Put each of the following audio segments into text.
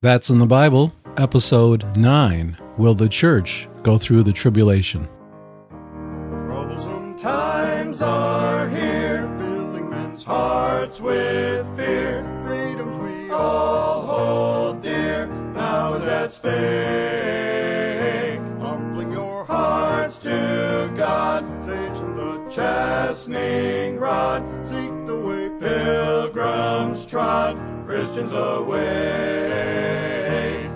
That's in the Bible, episode 9 Will the Church Go Through the Tribulation? Troublesome times are here, filling men's hearts with fear. Freedoms we all hold dear, now is at stake. Humbling your hearts to God, saves the chastening rod. Seek the way pilgrims trod, Christians away.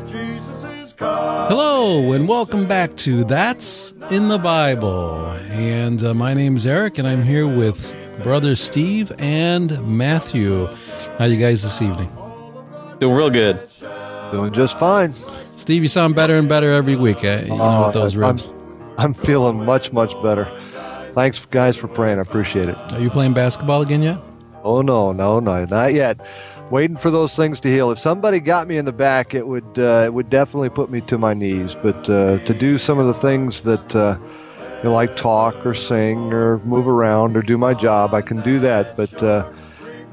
Jesus is come. Hello, and welcome back to That's in the Bible. And uh, my name's Eric, and I'm here with brother Steve and Matthew. How you guys this evening? Doing real good. Doing just fine. Steve, you sound better and better every week. Eh? You know, Uh, with those I'm- ribs. I'm feeling much, much better. Thanks, guys, for praying. I appreciate it. Are you playing basketball again yet? Oh, no, no, no, not yet. Waiting for those things to heal. If somebody got me in the back, it would uh, it would definitely put me to my knees. But uh, to do some of the things that uh, you know, like talk or sing or move around or do my job, I can do that. But uh,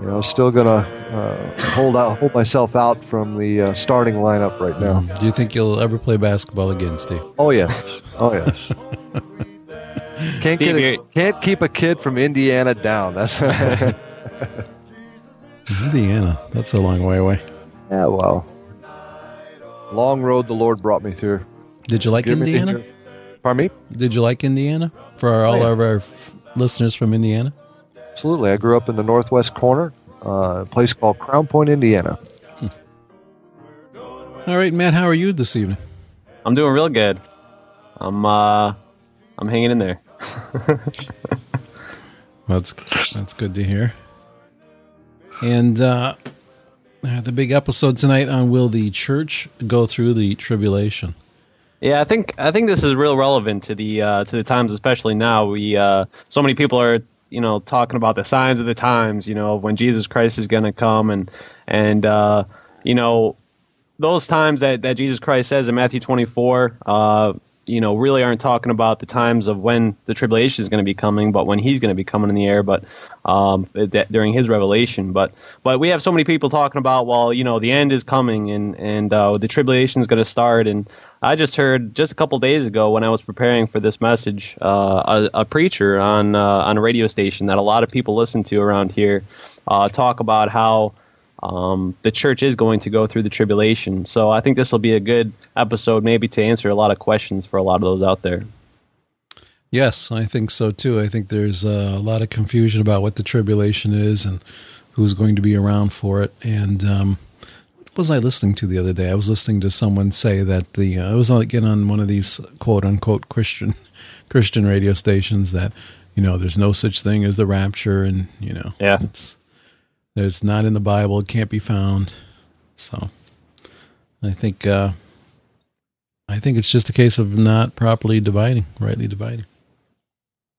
you know, still gonna uh, hold out, hold myself out from the uh, starting lineup right now. Do you think you'll ever play basketball again, Steve? Oh yes, oh yes. Can't get a, can't keep a kid from Indiana down. That's yeah. Indiana. That's a long way away. Yeah, well, long road the Lord brought me through. Did you like Give me Indiana? Pardon me? Did you like Indiana? For our, all Oh, yeah. of our f- listeners from Indiana? Absolutely. I grew up in the northwest corner, uh, a place called Crown Point, Indiana. All right, Matt, how are you this evening? I'm doing real good. I'm uh I'm hanging in there. That's that's good to hear. And uh, uh, the big episode tonight on will the church go through the tribulation? Yeah, I think I think this is real relevant to the uh, to the times, especially now. We uh, so many people are you know talking about the signs of the times. You know when Jesus Christ is going to come, and and uh, you know those times that, that Jesus Christ says in Matthew 24, uh, you know, really aren't talking about the times of when the tribulation is going to be coming, but when he's going to be coming in the air, but um, during his revelation. But but we have so many people talking about, well, you know, the end is coming and and uh, the tribulation is going to start. And I just heard just a couple days ago when I was preparing for this message, uh, a, a preacher on uh, on a radio station that a lot of people listen to around here uh, talk about how um, the church is going to go through the tribulation. So I think this will be a good episode, maybe to answer a lot of questions for a lot of those out there. Yes, I think so too. I think there's uh, a lot of confusion about what the tribulation is and who's going to be around for it. And um, what was I listening to the other day? I was listening to someone say that the uh, I was again on one of these quote unquote Christian Christian radio stations that you know there's no such thing as the rapture, and you know Yeah. it's it's not in the Bible, it can't be found. So I think uh, I think it's just a case of not properly dividing, rightly dividing.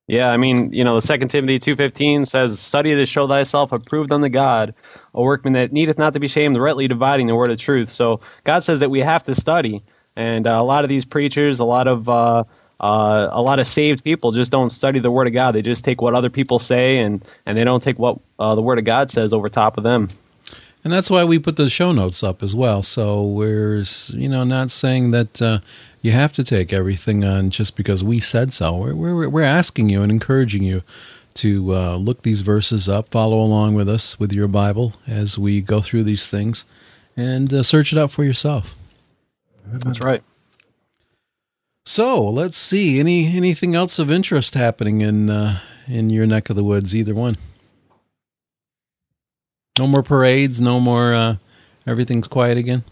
Yeah, I mean, you know, the Second Timothy two fifteen says, "Study to show thyself approved unto God, a workman that needeth not to be shamed, rightly dividing the word of truth." So God says that we have to study, and uh, a lot of these preachers, a lot of uh, uh, a lot of saved people just don't study the word of God. They just take what other people say, and and they don't take what uh, the word of God says over top of them. And that's why we put the show notes up as well. So we're, you know, not saying that uh, you have to take everything on just because we said so. We're, we're, we're asking you and encouraging you to uh, look these verses up, follow along with us with your Bible as we go through these things, and uh, search it out for yourself. That's right. So let's see. Any anything else of interest happening in uh, in your neck of the woods? Either one. No more parades. No more. Uh, everything's quiet again.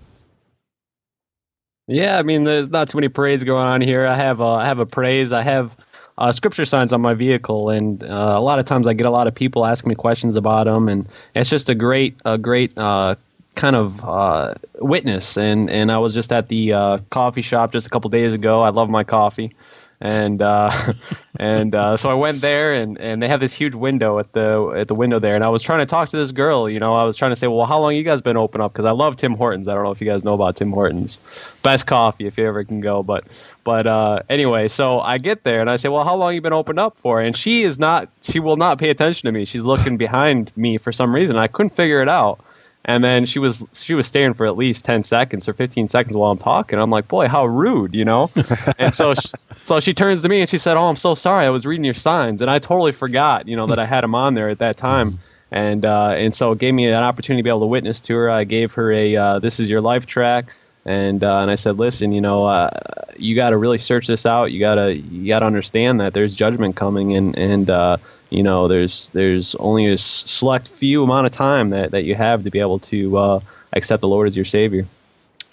Yeah, I mean, there's not too many parades going on here. I have I have a praise. I have uh, scripture signs on my vehicle, and uh, a lot of times I get a lot of people asking me questions about them, and it's just a great a great uh, kind of uh, witness. And and I was just at the uh, coffee shop just a couple days ago. I love my coffee, and uh, and uh, so I went there, and, and they have this huge window at the at the window there, and I was trying to talk to this girl. You know, I was trying to say, well, how long you guys been open up? Because I love Tim Hortons. I don't know if you guys know about Tim Hortons, best coffee if you ever can go. But but uh, anyway, so I get there and I say, well, how long you been open up for? And she is not. She will not pay attention to me. She's looking behind me for some reason. I couldn't figure it out. And then she was she was staring for at least ten seconds or fifteen seconds while I'm talking. I'm like, boy, how rude, you know. and so she, so she turns to me and she said, "Oh, I'm so sorry. I was reading your signs, and I totally forgot, you know, that I had them on there at that time." And uh, and so it gave me an opportunity to be able to witness to her. I gave her a uh, "This is your life" track and uh, and I said, listen, you know, uh, you got to really search this out. You gotta you gotta understand that there's judgment coming, and and uh, you know, there's there's only a select few amount of time that, that you have to be able to uh, accept the Lord as your Savior.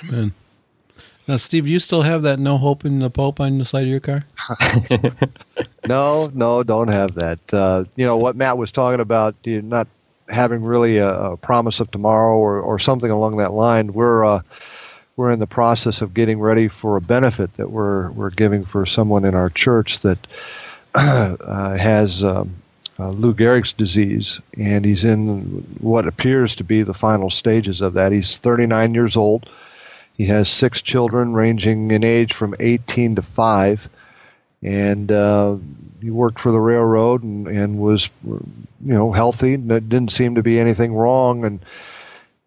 Amen. Now, Steve, you still have that "No Hope in the Pope" on the side of your car? no, no, don't have that. Uh, you know what Matt was talking about, you not having really a, a, promise of tomorrow or, or something along that line. We're uh, we're in the process of getting ready for a benefit that we're we're giving for someone in our church that uh, has um, uh, Lou Gehrig's disease, and he's in what appears to be the final stages of that. He's 39 years old. He has six children, ranging in age from 18 to five, and uh, he worked for the railroad and, and was, you know, healthy. There didn't seem to be anything wrong, and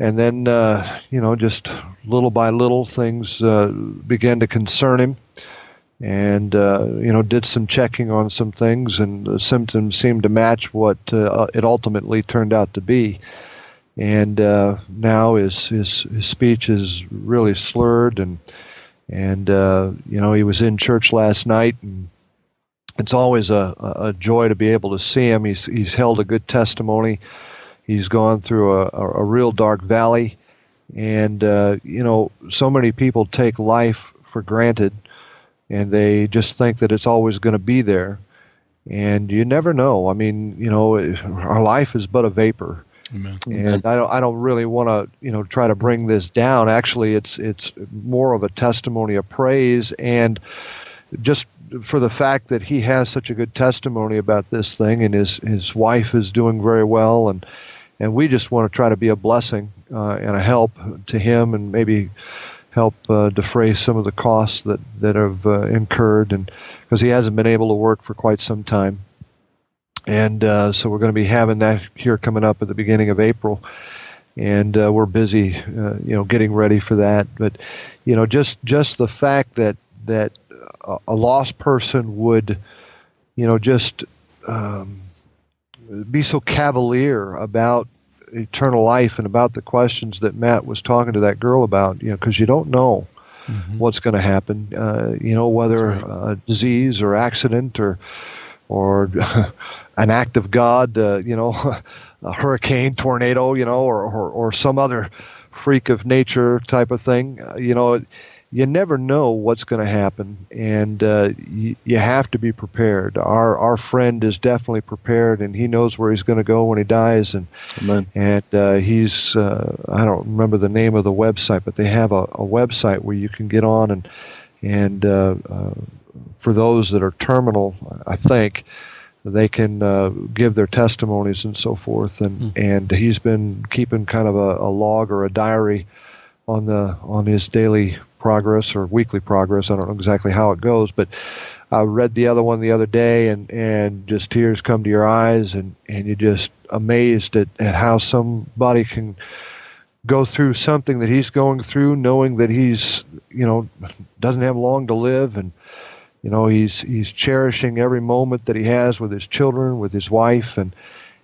and then uh, you know just little by little things uh, began to concern him and uh, you know did some checking on some things and the symptoms seemed to match what uh, it ultimately turned out to be. And uh, now his, his his speech is really slurred and and uh, you know he was in church last night and it's always a, a joy to be able to see him. He's he's held a good testimony. He's gone through a, a, a real dark valley. And, uh, you know, so many people take life for granted and they just think that it's always going to be there. And you never know. I mean, you know, our life is but a vapor. Amen. And I don't, I don't really want to, you know, try to bring this down. Actually, it's, it's more of a testimony of praise and just for the fact that he has such a good testimony about this thing, and his his wife is doing very well, and and we just want to try to be a blessing uh, and a help to him, and maybe help uh, defray some of the costs that that have uh, incurred, and because he hasn't been able to work for quite some time, and uh, so we're going to be having that here coming up at the beginning of April, and uh, we're busy, uh, you know, getting ready for that. But you know, just just the fact that that a lost person would, you know, just um, be so cavalier about eternal life and about the questions that Matt was talking to that girl about, you know, because you don't know mm-hmm. what's going to happen, uh, you know, whether right. uh, disease or accident or or an act of God, uh, you know, a hurricane, tornado, you know, or, or, or some other freak of nature type of thing, uh, you know you never know what's going to happen, and uh, you, you have to be prepared. Our our friend is definitely prepared, and he knows where he's going to go when he dies, and Amen. and uh, he's uh, I don't remember the name of the website, but they have a, a website where you can get on and and uh, uh, for those that are terminal, I think they can uh, give their testimonies and so forth, and mm. and he's been keeping kind of a, a log or a diary on the on his daily progress or weekly progress. I don't know exactly how it goes, but I read the other one the other day, and and just tears come to your eyes, and and you're just amazed at, at how somebody can go through something that he's going through, knowing that he's you know doesn't have long to live, and you know he's he's cherishing every moment that he has with his children, with his wife, and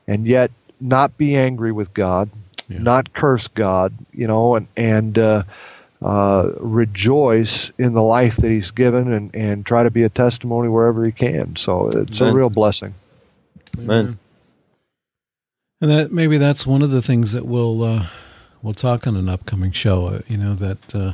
and yet not be angry with God, yeah. not curse God, you know, and and uh, uh, rejoice in the life that he's given and, and try to be a testimony wherever he can. So it's Amen. a real blessing. Amen. And that maybe that's one of the things that we'll uh, we'll talk on an upcoming show. Uh, you know that uh,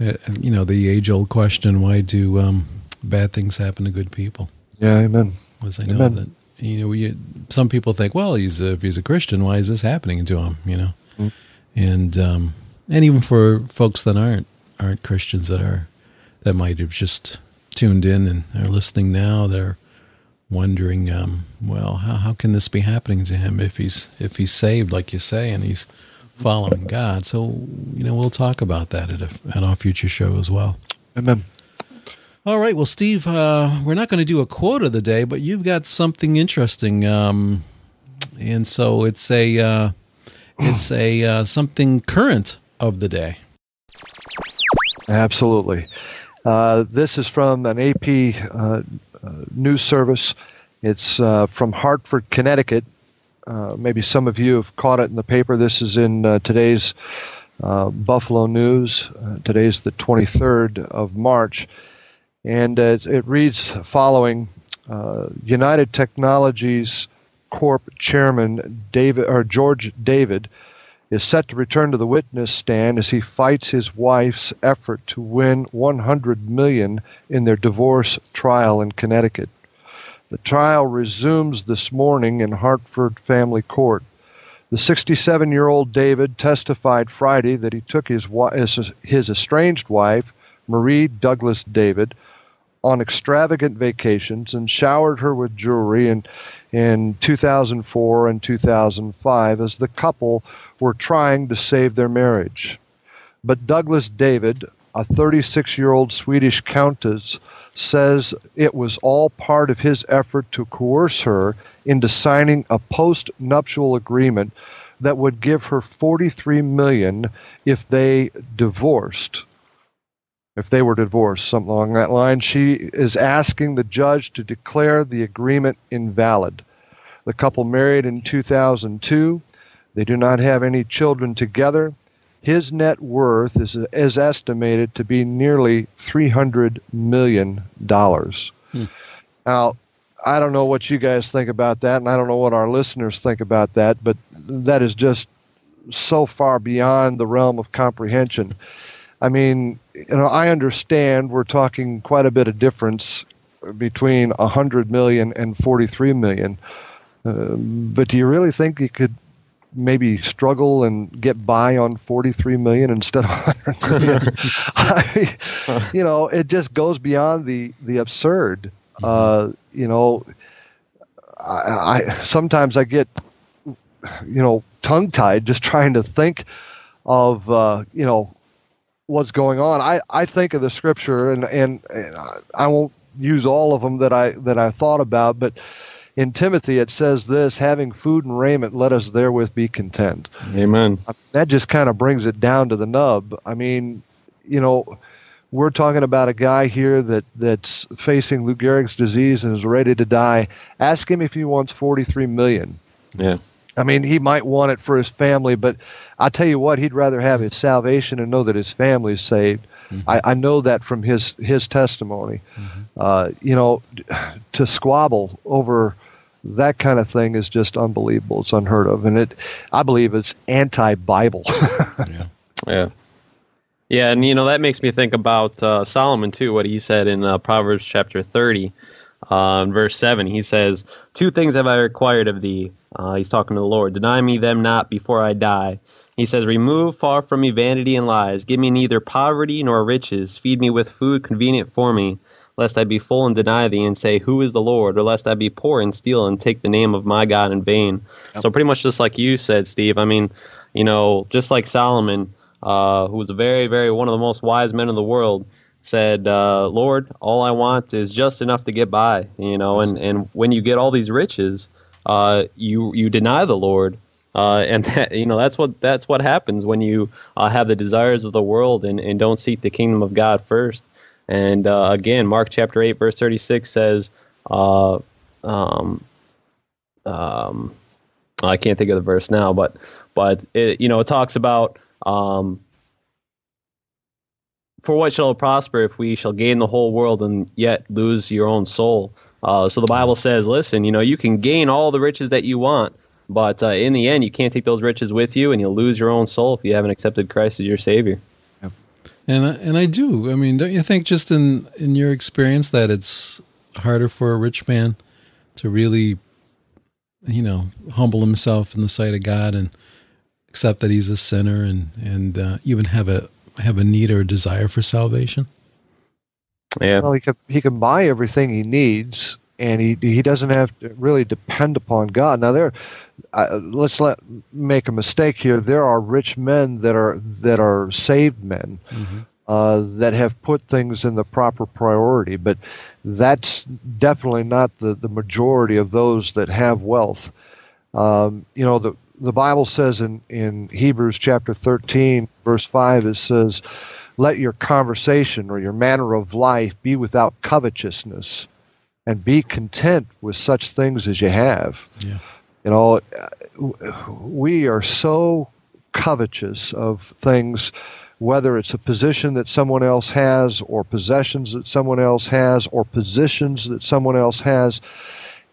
uh, you know the age old question: Why do um, bad things happen to good people? Yeah, amen. As I know amen. that you know, we, some people think, well, he's a, if he's a Christian, why is this happening to him? You know, mm. and um, and even for folks that aren't aren't Christians that are that might have just tuned in and are listening now, they're wondering, um, well, how how can this be happening to him if he's if he's saved, like you say, and he's following God? So you know, we'll talk about that at a, at our future show as well. Amen. All right. Well, Steve, uh, we're not going to do a quote of the day, but you've got something interesting. Um, and so it's a uh, it's a uh, something current of the day. Absolutely. Uh, this is from an AP uh, uh, news service. It's uh, from Hartford, Connecticut. Uh, maybe some of you have caught it in the paper. This is in today's Buffalo News. today's the 23rd of March. And it reads following United Technologies Corp chairman David or George David is set to return to the witness stand as he fights his wife's effort to win 100 million in their divorce trial in Connecticut. The trial resumes this morning in Hartford Family Court. The 67 year old David testified Friday that he took his, his estranged wife, Marie Douglas David, on extravagant vacations and showered her with jewelry in, in 2004 and 2005 as the couple were trying to save their marriage. But Douglas David, a 36 year old Swedish countess, says it was all part of his effort to coerce her into signing a post nuptial agreement that would give her 43 million if they divorced. If they were divorced something along that line. She is asking the judge to declare the agreement invalid. The couple married in 2002 they do not have any children together his net worth is, is estimated to be nearly $300 million. Hmm. Now, I don't know what you guys think about that, and I don't know what our listeners think about that, but that is just so far beyond the realm of comprehension. I mean, you know, I understand we're talking quite a bit of difference between 100 million and 43 million. Uh, but do you really think you could maybe struggle and get by on 43 million instead of 100 million. I, you know, it just goes beyond the the absurd. Mm-hmm. Uh, you know, I, I sometimes I get you know tongue tied just trying to think of uh, you know what's going on. I, I think of the scripture and, and, and I won't use all of them that I that I thought about, but in Timothy, it says this having food and raiment, let us therewith be content. Amen. That just kind of brings it down to the nub. I mean, you know, we're talking about a guy here that, that's facing Lou Gehrig's disease and is ready to die. Ask him if he wants 43 million. Yeah. I mean, he might want it for his family, but I tell you what, he'd rather have his salvation and know that his family is saved. Mm-hmm. I, I, know that from his his testimony. Mm-hmm. Uh, you know, to squabble over that kind of thing is just unbelievable. It's unheard of, and it I believe it's anti-Bible. yeah, yeah, yeah, and you know that makes me think about uh, Solomon too. What he said in uh, Proverbs chapter thirty, uh, verse seven. He says, Two things have I required of thee." Uh, he's talking to the Lord. Deny me them not before I die. He says, Remove far from me vanity and lies. Give me neither poverty nor riches. Feed me with food convenient for me lest I be full and deny thee and say, Who is the Lord? Or lest I be poor and steal and take the name of my God in vain. Yep. So, pretty much just like you said, Steve, I mean, you know, just like Solomon, uh, who was a very, very one of the most wise men in the world, said, uh, Lord, all I want is just enough to get by, you know, and, and when you get all these riches, uh, you, you deny the Lord. Uh, and that, you know that's what that's what happens when you uh, have the desires of the world and, and don't seek the kingdom of God first. And uh, again, Mark chapter 8, verse 36 says, uh, um, um, I can't think of the verse now, but but it, you know it talks about um, for what shall it prosper if we shall gain the whole world and yet lose your own soul? Uh, so the Bible says, listen, you know you can gain all the riches that you want, but uh, in the end you can't take those riches with you, and you'll lose your own soul if you haven't accepted Christ as your Savior. And I, and I do. I mean, don't you think just in in your experience that it's harder for a rich man to really, you know, humble himself in the sight of God and accept that he's a sinner and and uh, even have a have a need or a desire for salvation? Yeah. Well, he can he can buy everything he needs, and he he doesn't have to really depend upon God. Now there, uh, let's let make a mistake here. There are rich men that are that are saved men mm-hmm. uh, that have put things in the proper priority, but that's definitely not the, the majority of those that have wealth. Um, you know, the the Bible says in, in Hebrews chapter 13, verse 5, it says, Let your conversation or your manner of life be without covetousness, and be content with such things as you have. Yeah. You know, we are so covetous of things, whether it's a position that someone else has, or possessions that someone else has, or positions that someone else has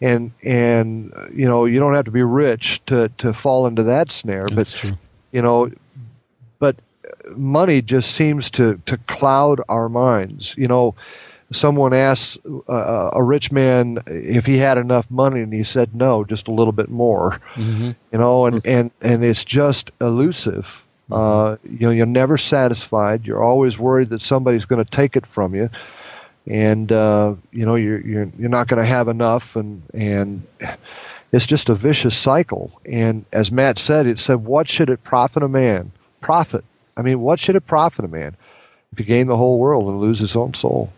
and and you know you don't have to be rich to to fall into that snare That's but true. you know but money just seems to to cloud our minds you know someone asked uh, a rich man if he had enough money and he said no just a little bit more. Hmm you know and and and it's just elusive. Uh, you know you're never satisfied. You're always worried that somebody's going to take it from you. And uh, you know you're you're you're not going to have enough, and and it's just a vicious cycle. And as Matt said, it said, "What should it profit a man? Profit? I mean, what should it profit a man he gain the whole world and lose his own soul?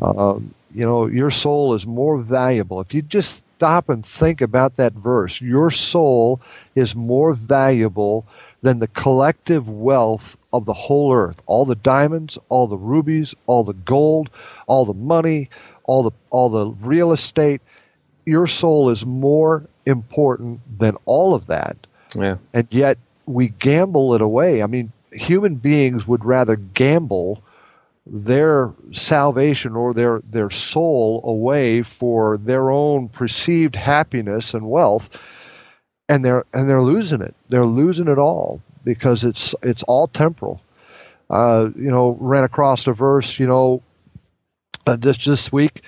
Um, you know, your soul is more valuable. If you just stop and think about that verse, your soul is more valuable than the collective wealth of the whole earth. All the diamonds, all the rubies, all the gold, all the money, all the all the real estate. Your soul is more important than all of that. Yeah. And yet we gamble it away. I mean, human beings would rather gamble their salvation or their, their soul away for their own perceived happiness and wealth and they're and they're losing it. They're losing it all because it's it's all temporal. Uh, you know, ran across a verse. You know, uh, this this week.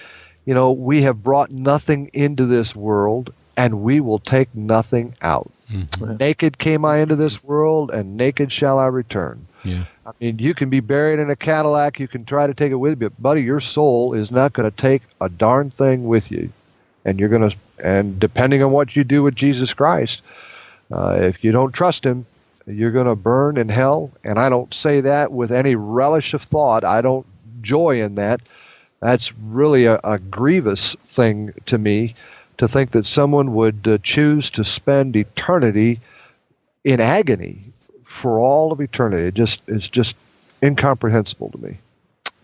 You know, we have brought nothing into this world, and we will take nothing out. Mhm. Naked came I into this world, and naked shall I return. Yeah. I mean, you can be buried in a Cadillac, you can try to take it with you, but buddy, your soul is not going to take a darn thing with you. And you're going to, and depending on what you do with Jesus Christ, uh, if you don't trust Him, you're going to burn in hell. And I don't say that with any relish of thought. I don't joy in that. That's really a, a grievous thing to me to think that someone would uh, choose to spend eternity in agony for all of eternity. It just it's just incomprehensible to me.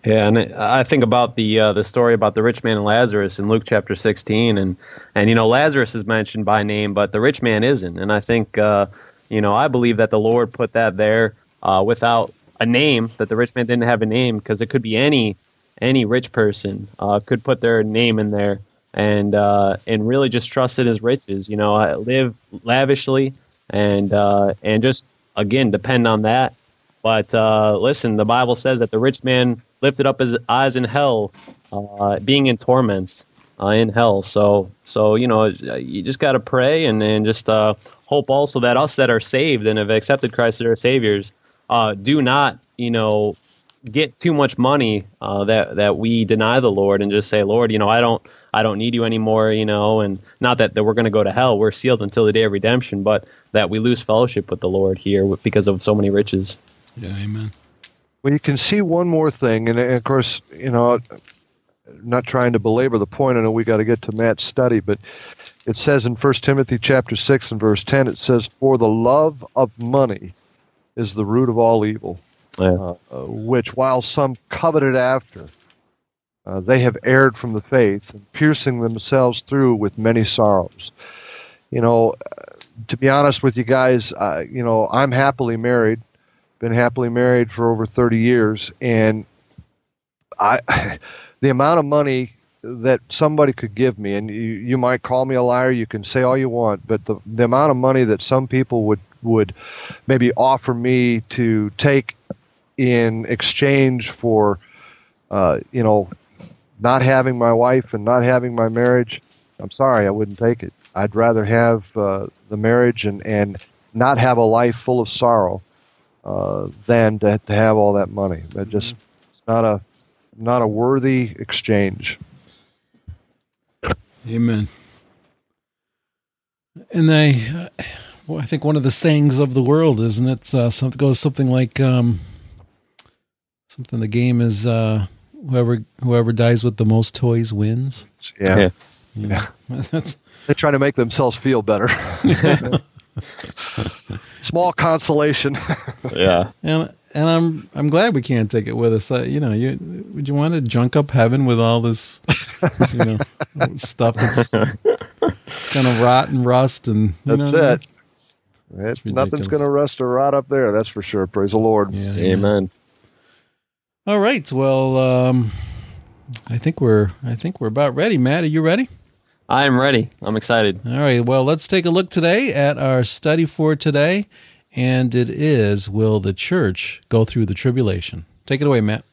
Yeah, and I think about the uh, the story about the rich man and Lazarus in Luke chapter sixteen, and and you know Lazarus is mentioned by name, but the rich man isn't, and I think uh, you know I believe that the Lord put that there uh, without a name, that the rich man didn't have a name because it could be any any rich person uh, could put their name in there and uh, and really just trust in his riches, you know, uh, live lavishly and uh, and just again depend on that but uh, listen, the Bible says that the rich man lifted up his eyes in hell, uh, being in torments uh, in hell. So, so you know, you just got to pray and, and just uh, hope also that us that are saved and have accepted Christ as our saviors do not, you know, get too much money that that we deny the Lord and just say, Lord, you know, I don't. I don't need you anymore, you know, and not that, that we're going to go to hell. We're sealed until the day of redemption, but that we lose fellowship with the Lord here because of so many riches. Yeah. Amen. Well, you can see one more thing, and, and of course, you know, not trying to belabor the point. I know we got to get to Matt's study, but it says in 1 Timothy chapter six and verse ten, it says, "For the love of money is the root of all evil, Yeah. uh, uh, which while some coveted after, uh, they have erred from the faith, and piercing themselves through with many sorrows." You know, uh, to be honest with you guys, uh, you know, I'm happily married been happily married for over 30 years and i the amount of money that somebody could give me and you, you might call me a liar you can say all you want but the, the amount of money that some people would would maybe offer me to take in exchange for uh, you know not having my wife and not having my marriage i'm sorry i wouldn't take it i'd rather have uh, the marriage and and not have a life full of sorrow uh, than to, to have all that money. That just it's not a not a worthy exchange. Amen. And I, uh, well, I think one of the sayings of the world, isn't it? Uh, something goes something like um, something. The game is uh, whoever whoever dies with the most toys wins. Yeah, Yeah. You know? they try to make themselves feel better. Small consolation. yeah. And and I'm I'm glad we can't take it with us. Uh, you know, you would you want to junk up heaven with all this, you know, stuff that's gonna rot and rust and you That's know what I mean? it. It- nothing's going to rust or rot up there. That's for sure. Praise the Lord. Yeah, yeah. Amen. All right. Well, um, I think we're I think we're about ready. Matt, are you ready? I am ready. I'm excited. All right. Well, let's take a look today at our study for today, and it is Will the church go through the tribulation? Take it away, Matt.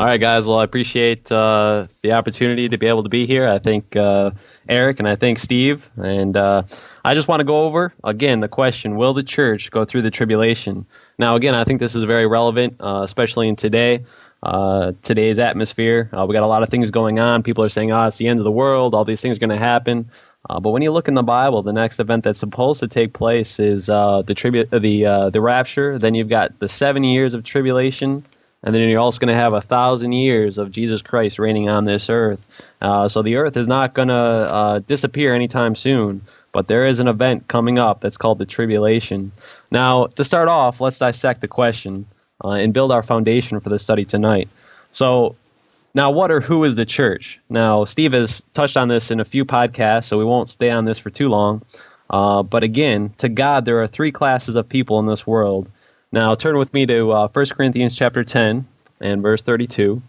All right, guys. Well, I appreciate uh, the opportunity to be able to be here. I think uh, Eric and I thank Steve. And uh, I just want to go over, again, the question Will the church go through the tribulation? Now, again, I think this is very relevant, uh, especially in today. Uh, today's atmosphere. Uh, we got a lot of things going on. People are saying, "Ah, it's the end of the world. All these things are going to happen." Uh, but when you look in the Bible, the next event that's supposed to take place is uh, the tribu- the uh, the rapture. Then you've got the seven years of tribulation, and then you're also going to have a thousand years of Jesus Christ reigning on this earth. Uh, so the earth is not going to uh, disappear anytime soon. But there is an event coming up that's called the tribulation. Now, to start off, let's dissect the question uh, and build our foundation for the study tonight. So, now, what or who is the church? Now, Steve has touched on this in a few podcasts, so we won't stay on this for too long. Uh, but again, to God, there are three classes of people in this world. Now, turn with me to uh, 1 Corinthians chapter 10 and verse 32.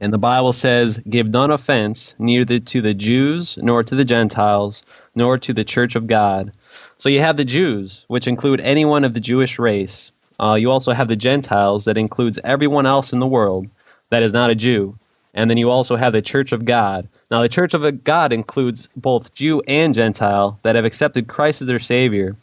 And the Bible says, Give none offense, neither to the Jews, nor to the Gentiles, nor to the church of God. So you have the Jews, which include anyone of the Jewish race. Uh, you also have the Gentiles, that includes everyone else in the world that is not a Jew. And then you also have the Church of God. Now, the Church of God includes both Jew and Gentile that have accepted Christ as their Savior.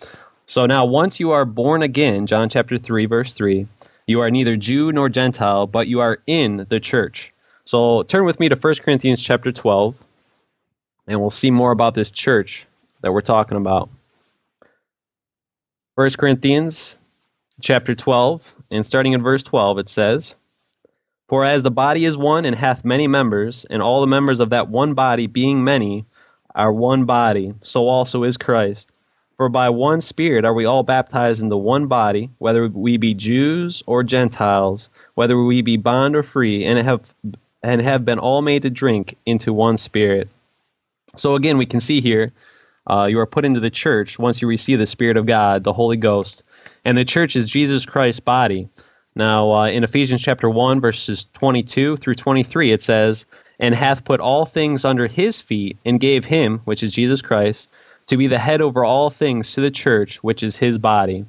So now, once you are born again, John chapter 3, verse 3, you are neither Jew nor Gentile, but you are in the church. So turn with me to 1 Corinthians chapter 12, and we'll see more about this church that we're talking about. 1 Corinthians chapter 12, and starting in verse 12, it says, For as the body is one and hath many members, and all the members of that one body, being many, are one body, so also is Christ. For by one Spirit are we all baptized into one body, whether we be Jews or Gentiles, whether we be bond or free, and have and have been all made to drink into one Spirit. So again, we can see here, uh, you are put into the church once you receive the Spirit of God, the Holy Ghost, and the church is Jesus Christ's body. Now, uh, in Ephesians chapter one, verses twenty-two through twenty-three, it says, "And hath put all things under his feet, and gave him, which is Jesus Christ." To be the head over all things to the church, which is his body.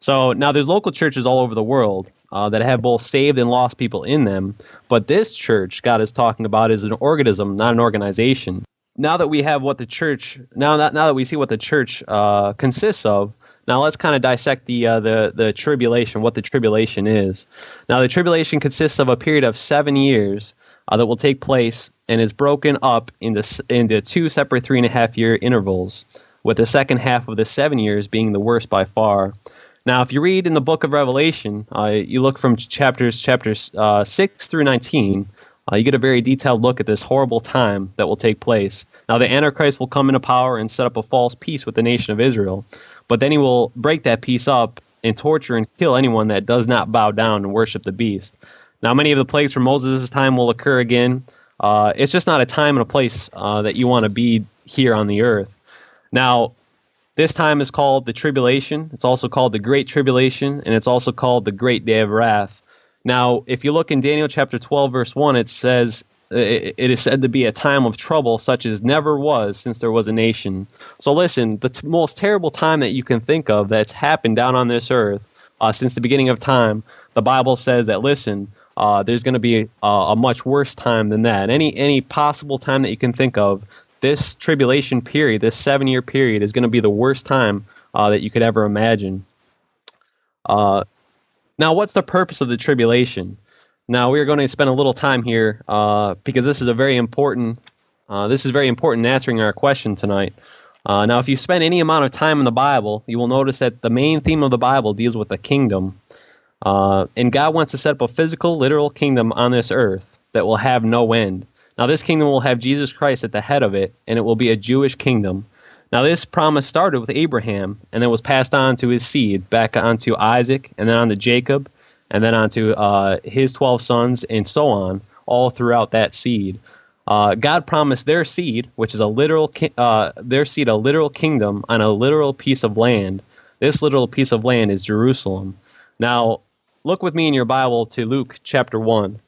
So now there's local churches all over the world uh, that have both saved and lost people in them, but this church God is talking about is an organism, not an organization. Now that we have what the church, now that now that we see what the church uh, consists of, now let's kind of dissect the uh, the the tribulation, what the tribulation is. Now the tribulation consists of a period of seven years uh, that will take place and is broken up into into two separate three and a half year intervals, with the second half of the seven years being the worst by far. Now, if you read in the book of Revelation, uh, you look from chapters chapters uh, six through nineteen. Uh, you get a very detailed look at this horrible time that will take place. Now, the Antichrist will come into power and set up a false peace with the nation of Israel, but then he will break that peace up and torture and kill anyone that does not bow down and worship the beast. Now, many of the plagues from Moses' time will occur again. Uh, it's just not a time and a place uh, that you want to be here on the earth. Now, this time is called the tribulation. It's also called the great tribulation, and it's also called the great day of wrath. Now, if you look in Daniel chapter 12, verse 1, it says, it is said to be a time of trouble such as never was since there was a nation. So listen, the t- most terrible time that you can think of that's happened down on this earth uh, since the beginning of time, the Bible says that, listen, uh, there's going to be a, a much worse time than that. Any any possible time that you can think of, this tribulation period, this seven year period, is going to be the worst time uh, that you could ever imagine. Uh, now, what's the purpose of the tribulation? Now, we are going to spend a little time here uh, because this is a very important. Uh, this is very important in answering our question tonight. Uh, now, if you spend any amount of time in the Bible, you will notice that the main theme of the Bible deals with the kingdom. Uh, and God wants to set up a physical, literal kingdom on this earth that will have no end. Now, this kingdom will have Jesus Christ at the head of it, and it will be a Jewish kingdom. Now, this promise started with Abraham, and then was passed on to his seed, back onto Isaac, and then onto Jacob, and then onto uh, his 12 sons, and so on, all throughout that seed. Uh, God promised their seed, which is a literal, ki- uh, their seed, a literal kingdom on a literal piece of land. This literal piece of land is Jerusalem. Now, look with me in your Bible to Luke chapter 1, and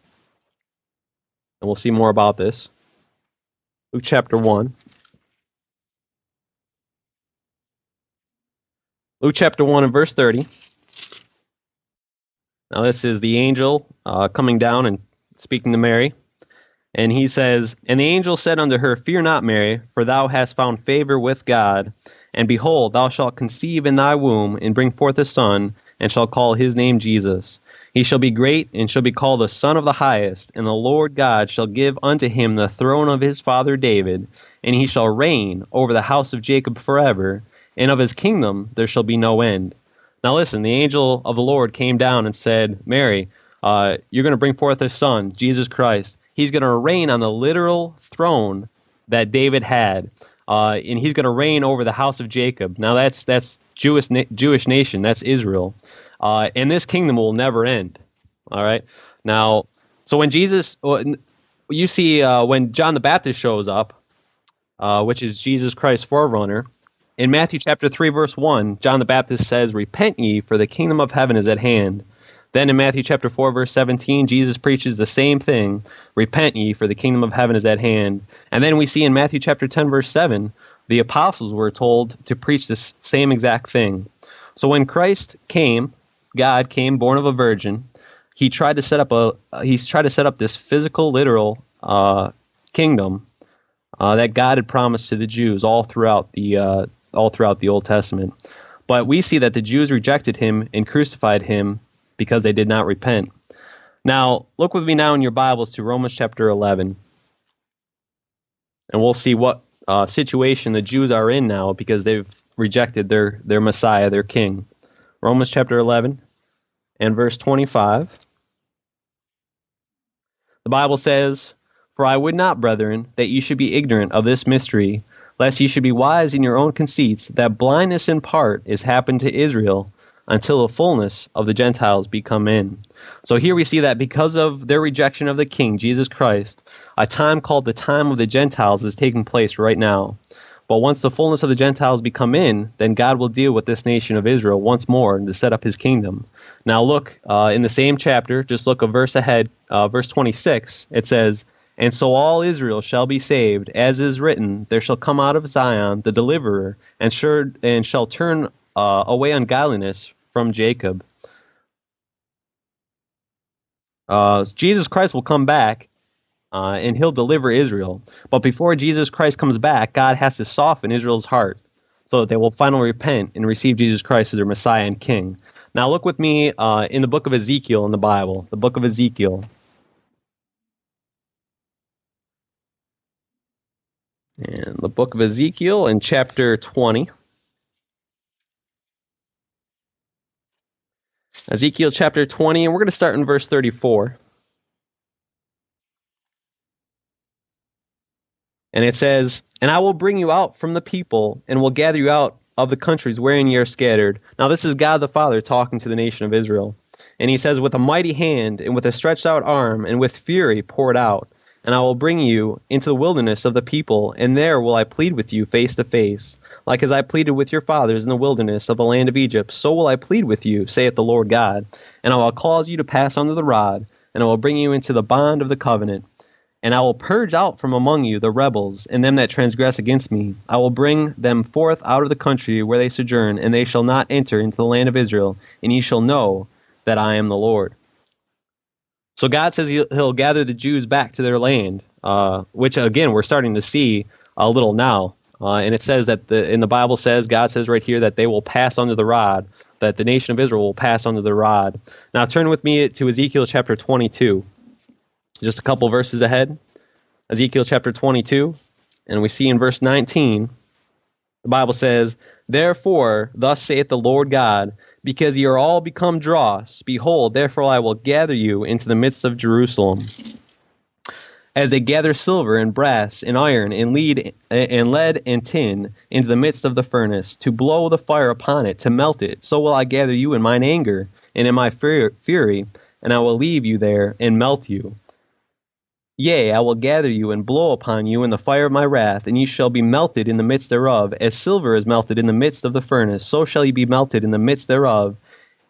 we'll see more about this. Luke chapter 1. Luke chapter 1 and verse 30. Now, this is the angel uh, coming down and speaking to Mary. And he says, And the angel said unto her, Fear not, Mary, for thou hast found favor with God. And behold, thou shalt conceive in thy womb, and bring forth a son, and shall call his name Jesus. He shall be great, and shall be called the Son of the Highest. And the Lord God shall give unto him the throne of his father David, and he shall reign over the house of Jacob forever, and of his kingdom there shall be no end. Now listen, the angel of the Lord came down and said, Mary, uh, you're going to bring forth a son, Jesus Christ. He's going to reign on the literal throne that David had, uh, and he's going to reign over the house of Jacob. Now that's that's Jewish na- Jewish nation. That's Israel, uh, and this kingdom will never end. All right. Now, so when Jesus, you see uh, when John the Baptist shows up, uh, which is Jesus Christ's forerunner, in Matthew chapter 3, verse 1, John the Baptist says, Repent ye, for the kingdom of heaven is at hand. Then in Matthew chapter 4, verse 17, Jesus preaches the same thing Repent ye, for the kingdom of heaven is at hand. And then we see in Matthew chapter 10, verse 7, the apostles were told to preach this same exact thing. So when Christ came, God came, born of a virgin, he tried to set up a he's tried to set up this physical, literal uh, kingdom uh, that God had promised to the Jews all throughout the uh, all throughout the Old Testament. But we see that the Jews rejected him and crucified him because they did not repent. Now, look with me now in your Bibles to Romans chapter 11. And we'll see what uh, situation the Jews are in now because they've rejected their, their Messiah, their King. Romans chapter 11 and verse 25. The Bible says, For I would not, brethren, that you should be ignorant of this mystery lest ye should be wise in your own conceits, that blindness in part is happened to Israel until the fullness of the Gentiles be come in. So here we see that because of their rejection of the King, Jesus Christ, a time called the time of the Gentiles is taking place right now. But once the fullness of the Gentiles become in, then God will deal with this nation of Israel once more and to set up his kingdom. Now look, uh, in the same chapter, just look a verse ahead, uh, verse 26, it says, and so all Israel shall be saved, as is written, There shall come out of Zion the deliverer, and, sure, and shall turn uh, away ungodliness from Jacob. Uh, Jesus Christ will come back, uh, and he'll deliver Israel. But before Jesus Christ comes back, God has to soften Israel's heart so that they will finally repent and receive Jesus Christ as their Messiah and King. Now, look with me uh, in the book of Ezekiel in the Bible, the book of Ezekiel. in the book of Ezekiel in chapter 20. Ezekiel chapter 20, and we're going to start in verse 34. And it says, And I will bring you out from the people, and will gather you out of the countries wherein ye are scattered. Now, this is God the Father talking to the nation of Israel. And he says, With a mighty hand, and with a stretched out arm, and with fury poured out and I will bring you into the wilderness of the people, and there will I plead with you face to face. Like as I pleaded with your fathers in the wilderness of the land of Egypt, so will I plead with you, saith the Lord God. And I will cause you to pass under the rod, and I will bring you into the bond of the covenant. And I will purge out from among you the rebels, and them that transgress against me. I will bring them forth out of the country where they sojourn, and they shall not enter into the land of Israel, and ye shall know that I am the Lord. So God says he'll, gather the Jews back to their land, uh, which again we're starting to see a little now. Uh, and it says that the, in the Bible says God says right here that they will pass under the rod, that the nation of Israel will pass under the rod. Now turn with me to Ezekiel chapter 22, just a couple verses ahead. Ezekiel chapter 22, and we see in verse 19, the Bible says, Therefore, thus saith the Lord God, because ye are all become dross. Behold, therefore I will gather you into the midst of Jerusalem. as they gather silver and brass and iron and lead and lead and tin into the midst of the furnace to blow the fire upon it to melt it so will i gather you in mine anger and in my fury and i will leave you there and melt you Yea, I will gather you and blow upon you in the fire of my wrath, and ye shall be melted in the midst thereof. As silver is melted in the midst of the furnace, so shall ye be melted in the midst thereof.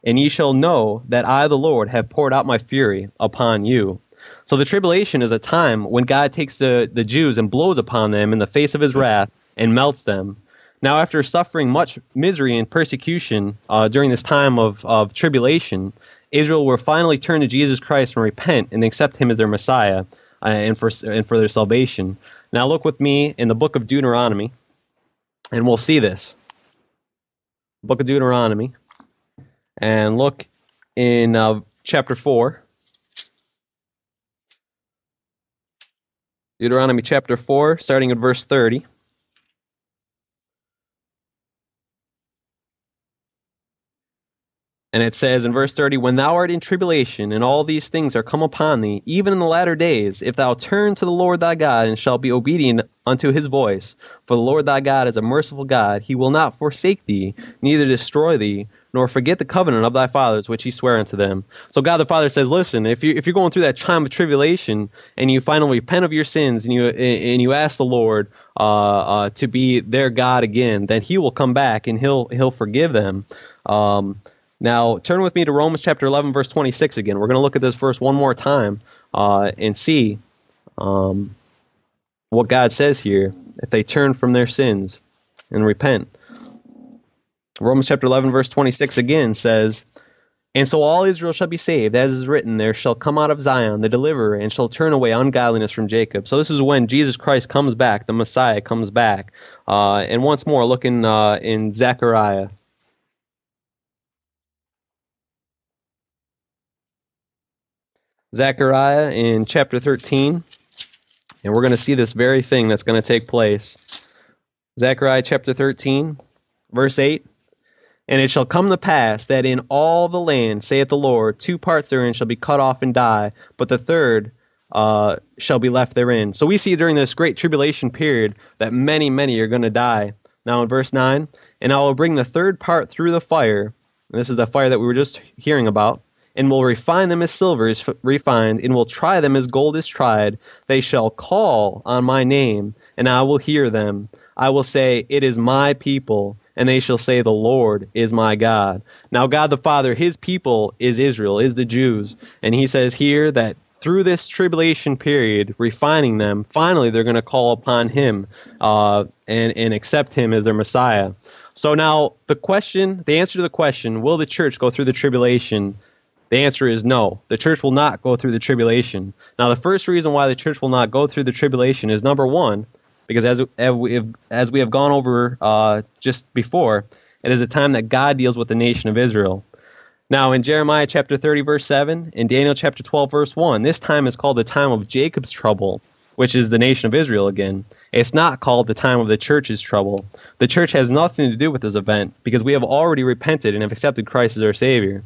And ye shall know that I, the Lord, have poured out my fury upon you. So the tribulation is a time when God takes the, the Jews and blows upon them in the face of his wrath and melts them. Now, after suffering much misery and persecution uh, during this time of, of tribulation, Israel will finally turn to Jesus Christ and repent and accept him as their Messiah and, for, and for their salvation. Now, look with me in the book of Deuteronomy, and we'll see this. Book of Deuteronomy, and look in uh, chapter 4. Deuteronomy chapter 4, starting at verse 30. And it says in verse 30, When thou art in tribulation, and all these things are come upon thee, even in the latter days, if thou turn to the Lord thy God, and shalt be obedient unto his voice, for the Lord thy God is a merciful God, he will not forsake thee, neither destroy thee, nor forget the covenant of thy fathers which he sware unto them. So God the Father says, listen, if you if you're going through that time of tribulation and you finally repent of your sins and you and you ask the Lord uh, uh, to be their God again, then He will come back and He'll He'll forgive them. Um, now, turn with me to Romans chapter 11, verse 26 again. We're going to look at this verse one more time uh, and see um, what God says here if they turn from their sins and repent. Romans chapter 11, verse 26 again says, And so all Israel shall be saved, as is written, There shall come out of Zion the deliverer, and shall turn away ungodliness from Jacob. So this is when Jesus Christ comes back, the Messiah comes back. Uh, and once more, look in, uh, in Zechariah Zechariah in chapter 13, and we're going to see this very thing that's going to take place. Zechariah chapter 13, verse 8. And it shall come to pass that in all the land, saith the Lord, two parts therein shall be cut off and die, but the third uh, shall be left therein. So we see during this great tribulation period that many, many are going to die. Now in verse 9, and I will bring the third part through the fire. this is the fire that we were just hearing about and will refine them as silver is refined, and will try them as gold is tried. They shall call on my name, and I will hear them. I will say, It is my people, and they shall say, The Lord is my God. Now, God the Father, his people is Israel, is the Jews. And he says here that through this tribulation period, refining them, finally they're going to call upon him uh, and, and accept him as their Messiah. So now, the question, the answer to the question, will the church go through the tribulation? The answer is no. The church will not go through the tribulation. Now, the first reason why the church will not go through the tribulation is number one, because as, we, have, as we have gone over uh, just before, it is a time that God deals with the nation of Israel. Now, in Jeremiah chapter 30, verse 7, in Daniel chapter 12, verse 1, this time is called the time of Jacob's trouble, which is the nation of Israel again. It's not called the time of the church's trouble. The church has nothing to do with this event because we have already repented and have accepted Christ as our Savior.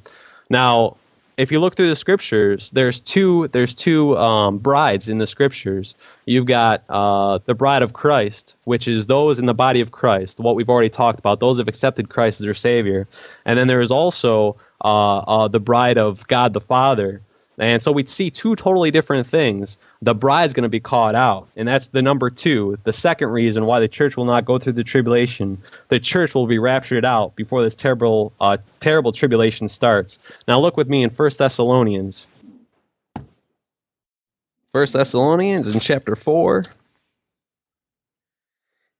Now, if you look through the scriptures, there's two there's two um, brides in the scriptures. You've got uh, the bride of Christ, which is those in the body of Christ, what we've already talked about. Those have accepted Christ as their Savior, and then there is also uh, uh, the bride of God the Father, and so we'd see two totally different things. The bride's going to be caught out, and that's the number two. The second reason why the church will not go through the tribulation, the church will be raptured out before this terrible, uh, terrible tribulation starts. Now look with me in First Thessalonians. First Thessalonians in chapter four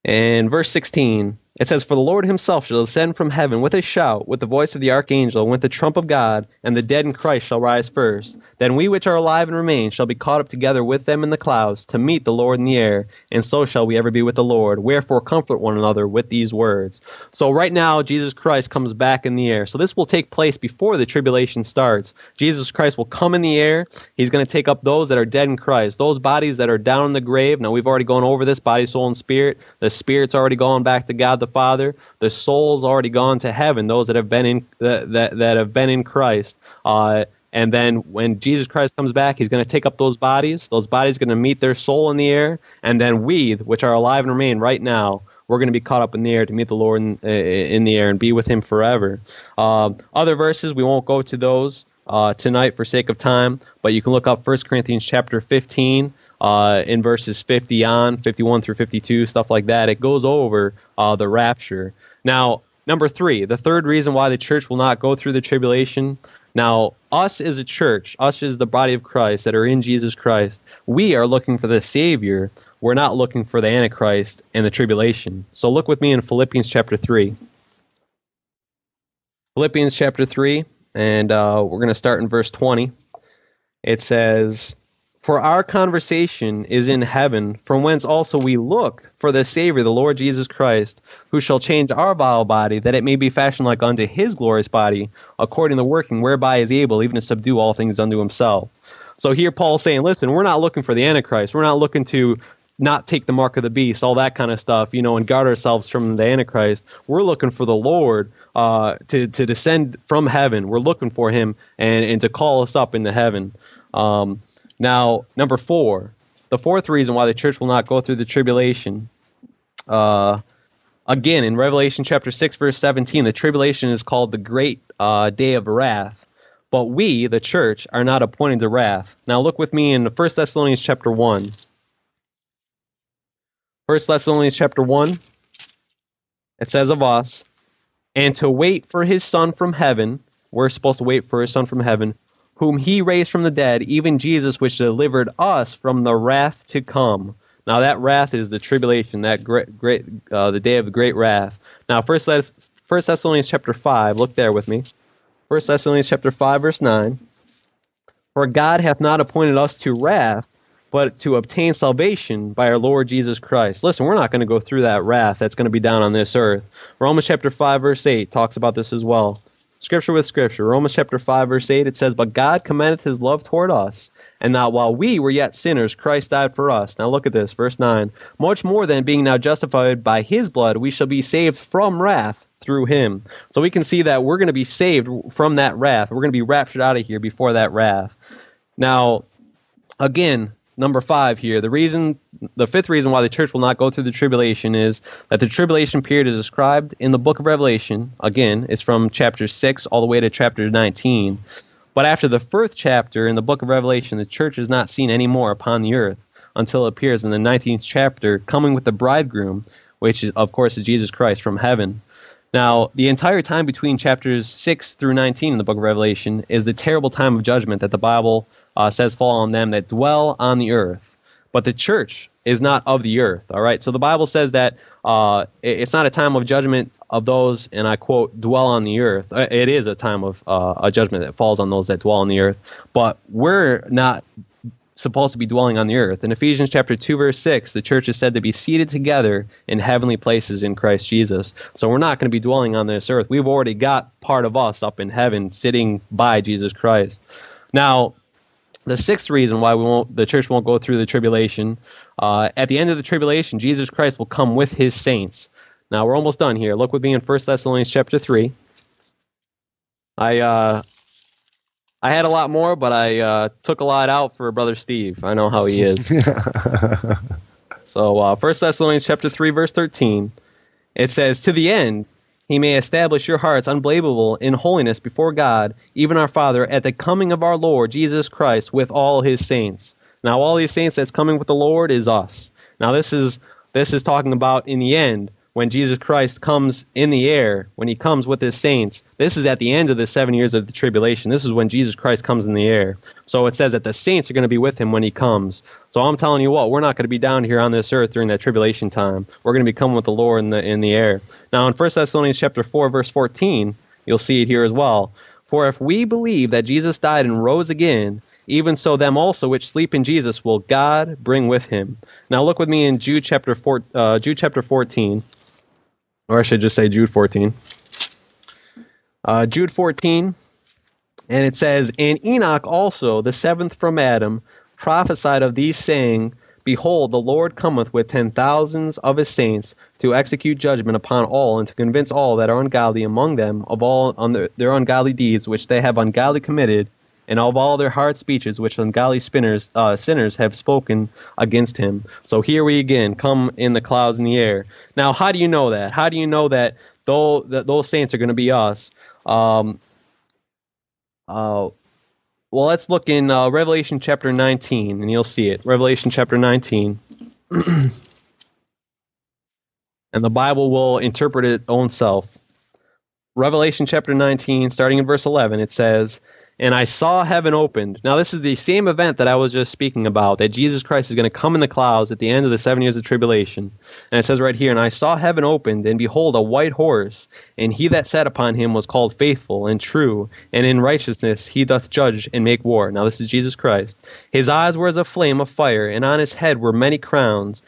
and verse sixteen. It says, For the Lord himself shall ascend from heaven with a shout, with the voice of the archangel, and with the trump of God, and the dead in Christ shall rise first. Then we which are alive and remain shall be caught up together with them in the clouds, to meet the Lord in the air, and so shall we ever be with the Lord. Wherefore comfort one another with these words. So right now, Jesus Christ comes back in the air. So this will take place before the tribulation starts. Jesus Christ will come in the air. He's going to take up those that are dead in Christ, those bodies that are down in the grave. Now we've already gone over this body, soul, and spirit. The spirit's already gone back to God the Father. The soul's already gone to heaven. Those that have been in that that, that have been in Christ. Uh, and then when Jesus Christ comes back, he's going to take up those bodies. Those bodies are going to meet their soul in the air, and then we, which are alive and remain right now, we're going to be caught up in the air to meet the Lord in, in the air and be with Him forever. Uh, other verses, we won't go to those uh, tonight for sake of time, but you can look up 1 Corinthians chapter 15 uh, in verses 50 on, 51 through 52, stuff like that. It goes over uh, the rapture. Now, number three, the third reason why the church will not go through the tribulation. Now, us as a church, us as the body of Christ that are in Jesus Christ, we are looking for the Savior. We're not looking for the Antichrist and the tribulation. So look with me in Philippians chapter 3. Philippians chapter 3, and uh, we're going to start in verse 20. It says, For our conversation is in heaven, from whence also we look for the Savior, the Lord Jesus Christ, who shall change our vile body, that it may be fashioned like unto his glorious body, according to the working whereby he is able even to subdue all things unto himself. So here Paul's saying, listen, we're not looking for the Antichrist. We're not looking to not take the mark of the beast, all that kind of stuff, you know, and guard ourselves from the Antichrist. We're looking for the Lord uh, to to descend from heaven. We're looking for Him and and to call us up into heaven. Um, now, number four, the fourth reason why the church will not go through the tribulation. Uh, again, in Revelation chapter six, verse seventeen, the tribulation is called the great uh, day of wrath. But we, the church, are not appointed to wrath. Now, look with me in 1 Thessalonians chapter one. First Thessalonians chapter 1, it says of us, and to wait for his son from heaven, we're supposed to wait for his son from heaven, whom he raised from the dead, even Jesus, which delivered us from the wrath to come. Now that wrath is the tribulation, that great, great uh, the day of the great wrath. Now, First, First Thessalonians chapter five, look there with me. First Thessalonians chapter five, verse nine. For God hath not appointed us to wrath, but to obtain salvation by our Lord Jesus Christ. Listen, we're not going to go through that wrath that's going to be down on this earth. Romans chapter 5 verse 8 talks about this as well. Scripture with scripture. Romans chapter 5 verse 8 it says, "But God commendeth his love toward us, and that while we were yet sinners, Christ died for us." Now look at this, verse 9. "Much more than being now justified by his blood, we shall be saved from wrath through him." So we can see that we're going to be saved from that wrath. We're going to be raptured out of here before that wrath. Now, again, number five here. The reason, the fifth reason why the church will not go through the tribulation is that the tribulation period is described in the book of Revelation. Again, it's from chapter 6 all the way to chapter 19. But after the first chapter in the book of Revelation, the church is not seen anymore upon the earth until it appears in the 19th chapter, coming with the bridegroom, which, is, of course, is Jesus Christ from heaven. Now, the entire time between chapters 6 through 19 in the book of Revelation is the terrible time of judgment that the Bible uh, says fall on them that dwell on the earth. But the church is not of the earth, all right? So the Bible says that uh, it's not a time of judgment of those, and I quote, dwell on the earth. Uh, it is a time of uh, a judgment that falls on those that dwell on the earth. But we're not supposed to be dwelling on the earth. In Ephesians chapter 2 verse 6, the church is said to be seated together in heavenly places in Christ Jesus. So we're not going to be dwelling on this earth. We've already got part of us up in heaven sitting by Jesus Christ. Now, the sixth reason why we won't, the church won't go through the tribulation, uh, at the end of the tribulation, Jesus Christ will come with his saints. Now we're almost done here. Look with me in 1 Thessalonians chapter 3. I uh, I had a lot more, but I uh, took a lot out for brother Steve. I know how he is. so, uh, 1 Thessalonians chapter 3, verse 13, it says, To the end he may establish your hearts unblameable in holiness before God, even our Father, at the coming of our Lord Jesus Christ with all his saints. Now, all these saints that's coming with the Lord is us. Now, this is this is talking about in the end when Jesus Christ comes in the air, when he comes with his saints. This is at the end of the seven years of the tribulation. This is when Jesus Christ comes in the air. So it says that the saints are going to be with him when he comes. So I'm telling you what, we're not going to be down here on this earth during that tribulation time. We're going to be coming with the Lord in the in the air. Now in 1 Thessalonians chapter 4 verse 14, you'll see it here as well. For if we believe that Jesus died and rose again, even so them also which sleep in Jesus will God bring with him. Now look with me in Jude chapter four, uh, Jude chapter 14 or I should just say Jude 14. Uh, Jude 14, and it says, And Enoch also, the seventh from Adam, prophesied of these, saying, Behold, the Lord cometh with ten thousands of his saints to execute judgment upon all, and to convince all that are ungodly among them of all on their ungodly deeds which they have ungodly committed, and of all their hard speeches which ungodly spinners, uh, sinners have spoken against him. So here we again come in the clouds in the air. Now, how do you know that? How do you know that, though, that those saints are going to be us? Um, uh, well, let's look in uh, Revelation chapter 19, and you'll see it. Revelation chapter 19. and the Bible will interpret its own self. Revelation chapter 19, starting in verse 11, it says, And I saw heaven opened. Now, this is the same event that I was just speaking about, that Jesus Christ is going to come in the clouds at the end of the seven years of tribulation. And it says right here, And I saw heaven opened, and behold, a white horse, and he that sat upon him was called faithful and true, and in righteousness he doth judge and make war. Now, this is Jesus Christ. His eyes were as a flame of fire, and on his head were many crowns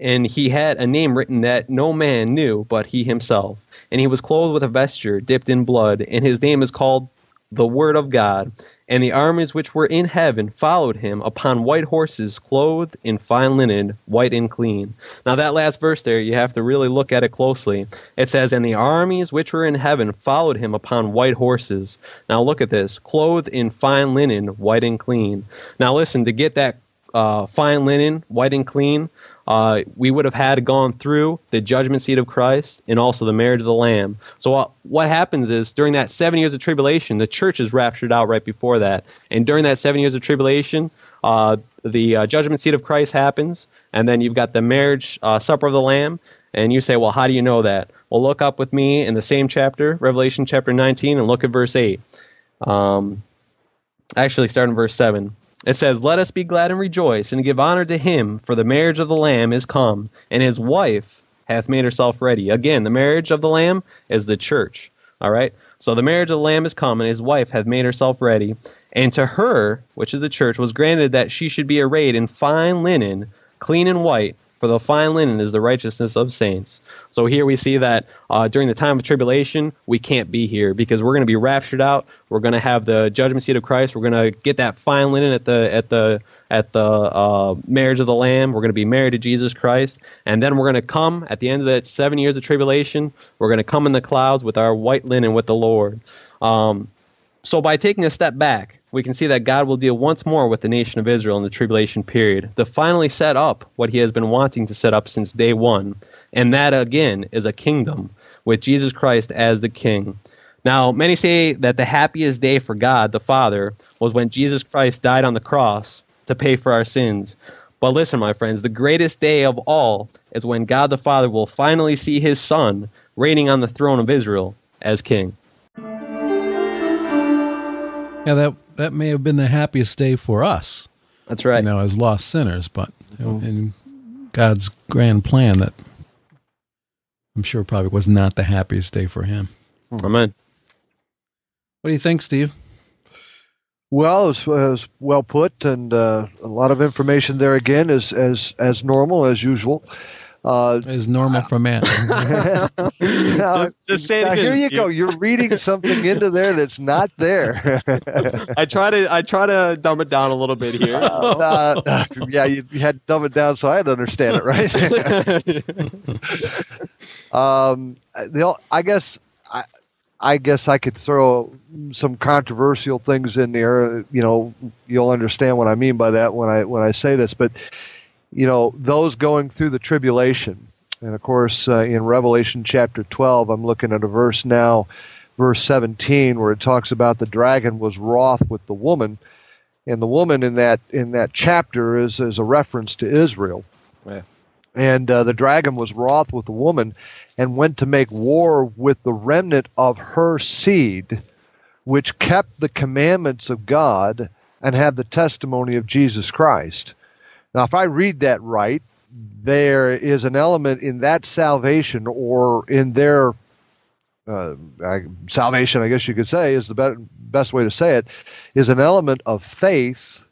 and he had a name written that no man knew but he himself. And he was clothed with a vesture dipped in blood, and his name is called the Word of God. And the armies which were in heaven followed him upon white horses, clothed in fine linen, white and clean. Now, that last verse there, you have to really look at it closely. It says, And the armies which were in heaven followed him upon white horses. Now, look at this clothed in fine linen, white and clean. Now, listen, to get that uh, fine linen, white and clean, uh, we would have had gone through the judgment seat of Christ and also the marriage of the Lamb. So uh, what happens is during that seven years of tribulation, the church is raptured out right before that, and during that seven years of tribulation, uh, the uh, judgment seat of Christ happens, and then you've got the marriage uh, supper of the Lamb. And you say, well, how do you know that? Well, look up with me in the same chapter, Revelation chapter 19, and look at verse 8. Um, actually, start in verse 7. It says, Let us be glad and rejoice, and give honor to him, for the marriage of the Lamb is come, and his wife hath made herself ready. Again, the marriage of the Lamb is the church. All right? So the marriage of the Lamb is come, and his wife hath made herself ready. And to her, which is the church, was granted that she should be arrayed in fine linen, clean and white, for the fine linen is the righteousness of saints. So here we see that uh, during the time of tribulation, we can't be here because we're going to be raptured out. We're going to have the judgment seat of Christ. We're going to get that fine linen at the at the at the uh, marriage of the Lamb. We're going to be married to Jesus Christ, and then we're going to come at the end of that seven years of tribulation. We're going to come in the clouds with our white linen with the Lord. Um, so by taking a step back, we can see that God will deal once more with the nation of Israel in the tribulation period to finally set up what he has been wanting to set up since day one. And that, again, is a kingdom with Jesus Christ as the king. Now, many say that the happiest day for God the Father was when Jesus Christ died on the cross to pay for our sins. But listen, my friends, the greatest day of all is when God the Father will finally see his Son reigning on the throne of Israel as king. Yeah, that that may have been the happiest day for us. That's right. You know, as lost sinners, but in God's grand plan, that I'm sure probably was not the happiest day for him. Amen. What do you think, Steve? Well, it was, it was well put, and uh, a lot of information there again, as as as normal as usual. Uh, Is normal for man. Just- just say now here you Steve. go. You're reading something into there that's not there. I try to I try to dumb it down a little bit here. uh, yeah, you, you had to dumb it down so I'd understand it, right? um, the, I guess I, I guess I could throw some controversial things in there. You know, you'll understand what I mean by that when I when I say this. But you know, those going through the tribulation, and of course, uh, in Revelation chapter twelve, I'm looking at a verse now, verse seventeen, where it talks about the dragon was wroth with the woman and the woman in that in that chapter is is a reference to Israel. Yeah. And uh, the dragon was wroth with the woman, and went to make war with the remnant of her seed, which kept the commandments of God and had the testimony of Jesus Christ. Now, if I read that right, there is an element in that salvation, or in their uh, I- salvation, I guess you could say, is the be- best way to say it, is an element of faith,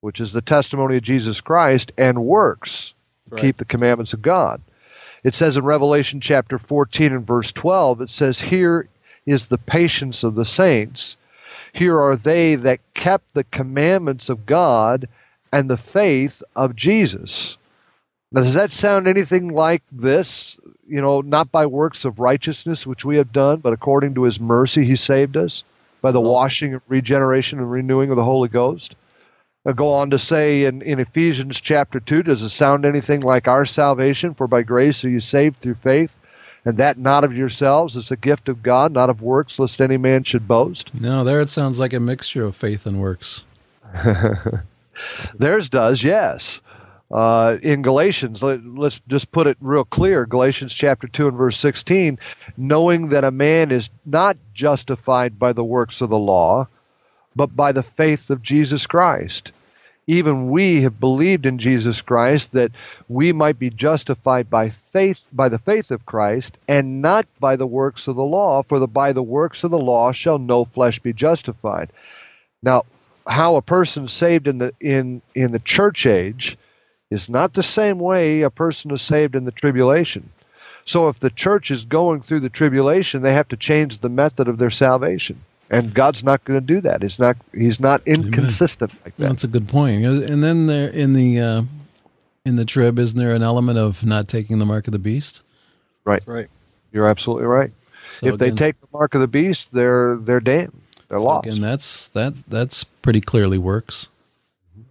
which is the testimony of Jesus Christ, and works to Right. keep the commandments of God. It says in Revelation chapter 14 and verse 12, it says, Here is the patience of the saints. Here are they that kept the commandments of God and the faith of Jesus. Now, does that sound anything like this? You know, not by works of righteousness which we have done, but according to his mercy he saved us? by the uh-huh. washing, regeneration, and renewing of the Holy Ghost. I go on to say in, in Ephesians chapter 2, does it sound anything like our salvation? For by grace are you saved through faith, and that not of yourselves is a gift of God, not of works, lest any man should boast. No, there it sounds like a mixture of faith and works. Theirs does, yes. Uh, in Galatians, let, us just put it real clear Galatians chapter 2 and verse 16, knowing that a man is not justified by the works of the law, but by the faith of Jesus Christ. Even we have believed in Jesus Christ that we might be justified by faith by the faith of Christ and not by the works of the law for the by the works of the law shall no flesh be justified. Now, how a person saved in the in in the church age is not the same way a person is saved in the tribulation. So if the church is going through the tribulation, they have to change the method of their salvation. And God's not going to do that. He's not he's not inconsistent Amen. like that. That's a good point. And then there in the uh, in the trib isn't there an element of not taking the mark of the beast? Right. Right. You're absolutely right. So if again, they take the mark of the beast, they're they're damned. They're so lost. And that's that that's pretty clearly works.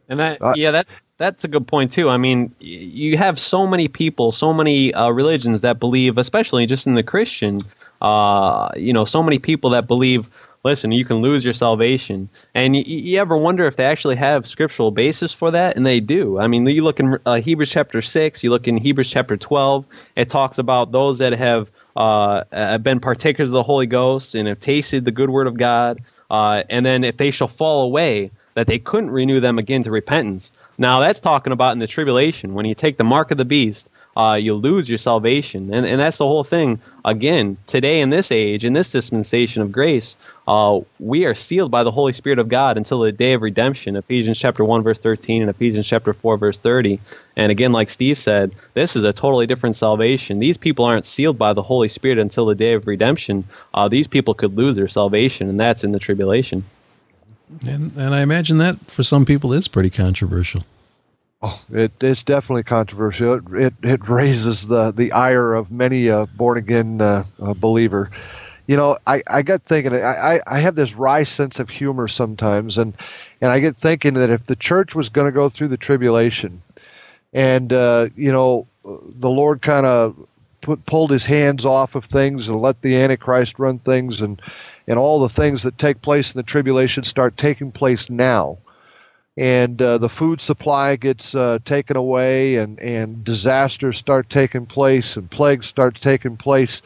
And that uh, yeah, that that's a good point too. I mean, you have so many people, so many uh, religions that believe, especially just in the Christian, uh, you know, so many people that believe. Listen, you can lose your salvation, and you, you, ever wonder if they actually have scriptural basis for that? And they do. I mean, you look in uh, Hebrews chapter six, you look in Hebrews chapter twelve. It talks about those that have uh, have been partakers of the Holy Ghost and have tasted the good word of God, uh, and then if they shall fall away, that they couldn't renew them again to repentance. Now that's talking about in the tribulation when you take the mark of the beast, uh, you lose your salvation, and and that's the whole thing. Again, today in this age, in this dispensation of grace, uh, we are sealed by the Holy Spirit of God until the day of redemption. Ephesians chapter one verse thirteen and Ephesians chapter four verse thirty. And again, like Steve said, this is a totally different salvation. These people aren't sealed by the Holy Spirit until the day of redemption. Uh, these people could lose their salvation, and that's in the tribulation. And, and I imagine that for some people is pretty controversial. Oh, it, it's definitely controversial. It, it, it raises the the ire of many a born again uh, uh, believer. You know, I, I get thinking. I, I have this wry sense of humor sometimes, and and I get thinking that if the church was going to go through the tribulation, and uh, you know, the Lord kind of pulled his hands off of things and let the Antichrist run things, and and all the things that take place in the tribulation start taking place now and uh, the food supply gets uh, taken away, and, and disasters start taking place, and plagues start taking place.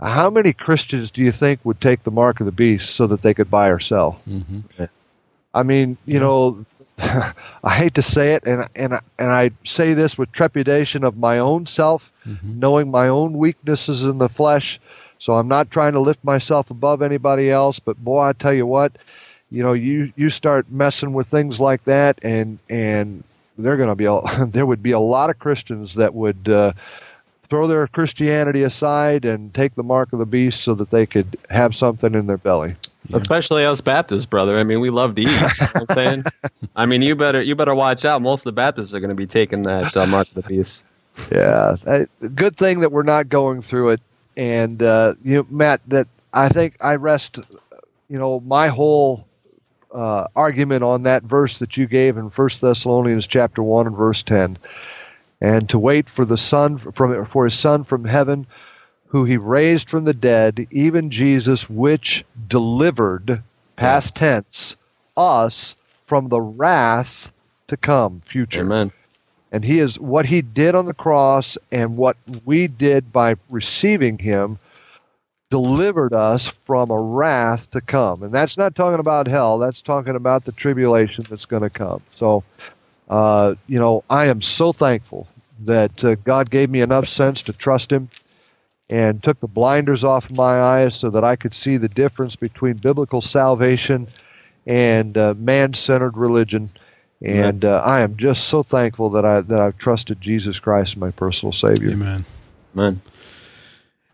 How many Christians do you think would take the mark of the beast so that they could buy or sell? Mm-hmm. I mean, you know, I hate to say it, and and and I say this with trepidation of my own self, mm-hmm. knowing my own weaknesses in the flesh. So I'm not trying to lift myself above anybody else, but boy, I tell you what, you know, you you start messing with things like that, and and they're going to be a, there would be a lot of Christians that would uh, throw their Christianity aside and take the mark of the beast so that they could have something in their belly. Yeah. Especially us Baptists, brother. I mean, we love to eat. You know I'm saying, I mean, you better you better watch out. Most of the Baptists are going to be taking that uh, mark of the beast. Yeah, good thing that we're not going through it. And uh, you know, Matt, that I think I rest. You know, my whole uh, argument on that verse that you gave in First Thessalonians chapter one and verse ten, and to wait for the Son from for His Son from heaven, who He raised from the dead, even Jesus, which delivered, past tense, us from the wrath to come, future. Amen. And He is what He did on the cross, and what we did by receiving Him delivered us from a wrath to come. And that's not talking about hell, that's talking about the tribulation that's going to come. So, uh, you know, I am so thankful that uh, God gave me enough sense to trust Him and took the blinders off of my eyes so that I could see the difference between biblical salvation and uh, man-centered religion. And uh, I am just so thankful that I that I've trusted Jesus Christ, my personal Savior. Amen. Amen.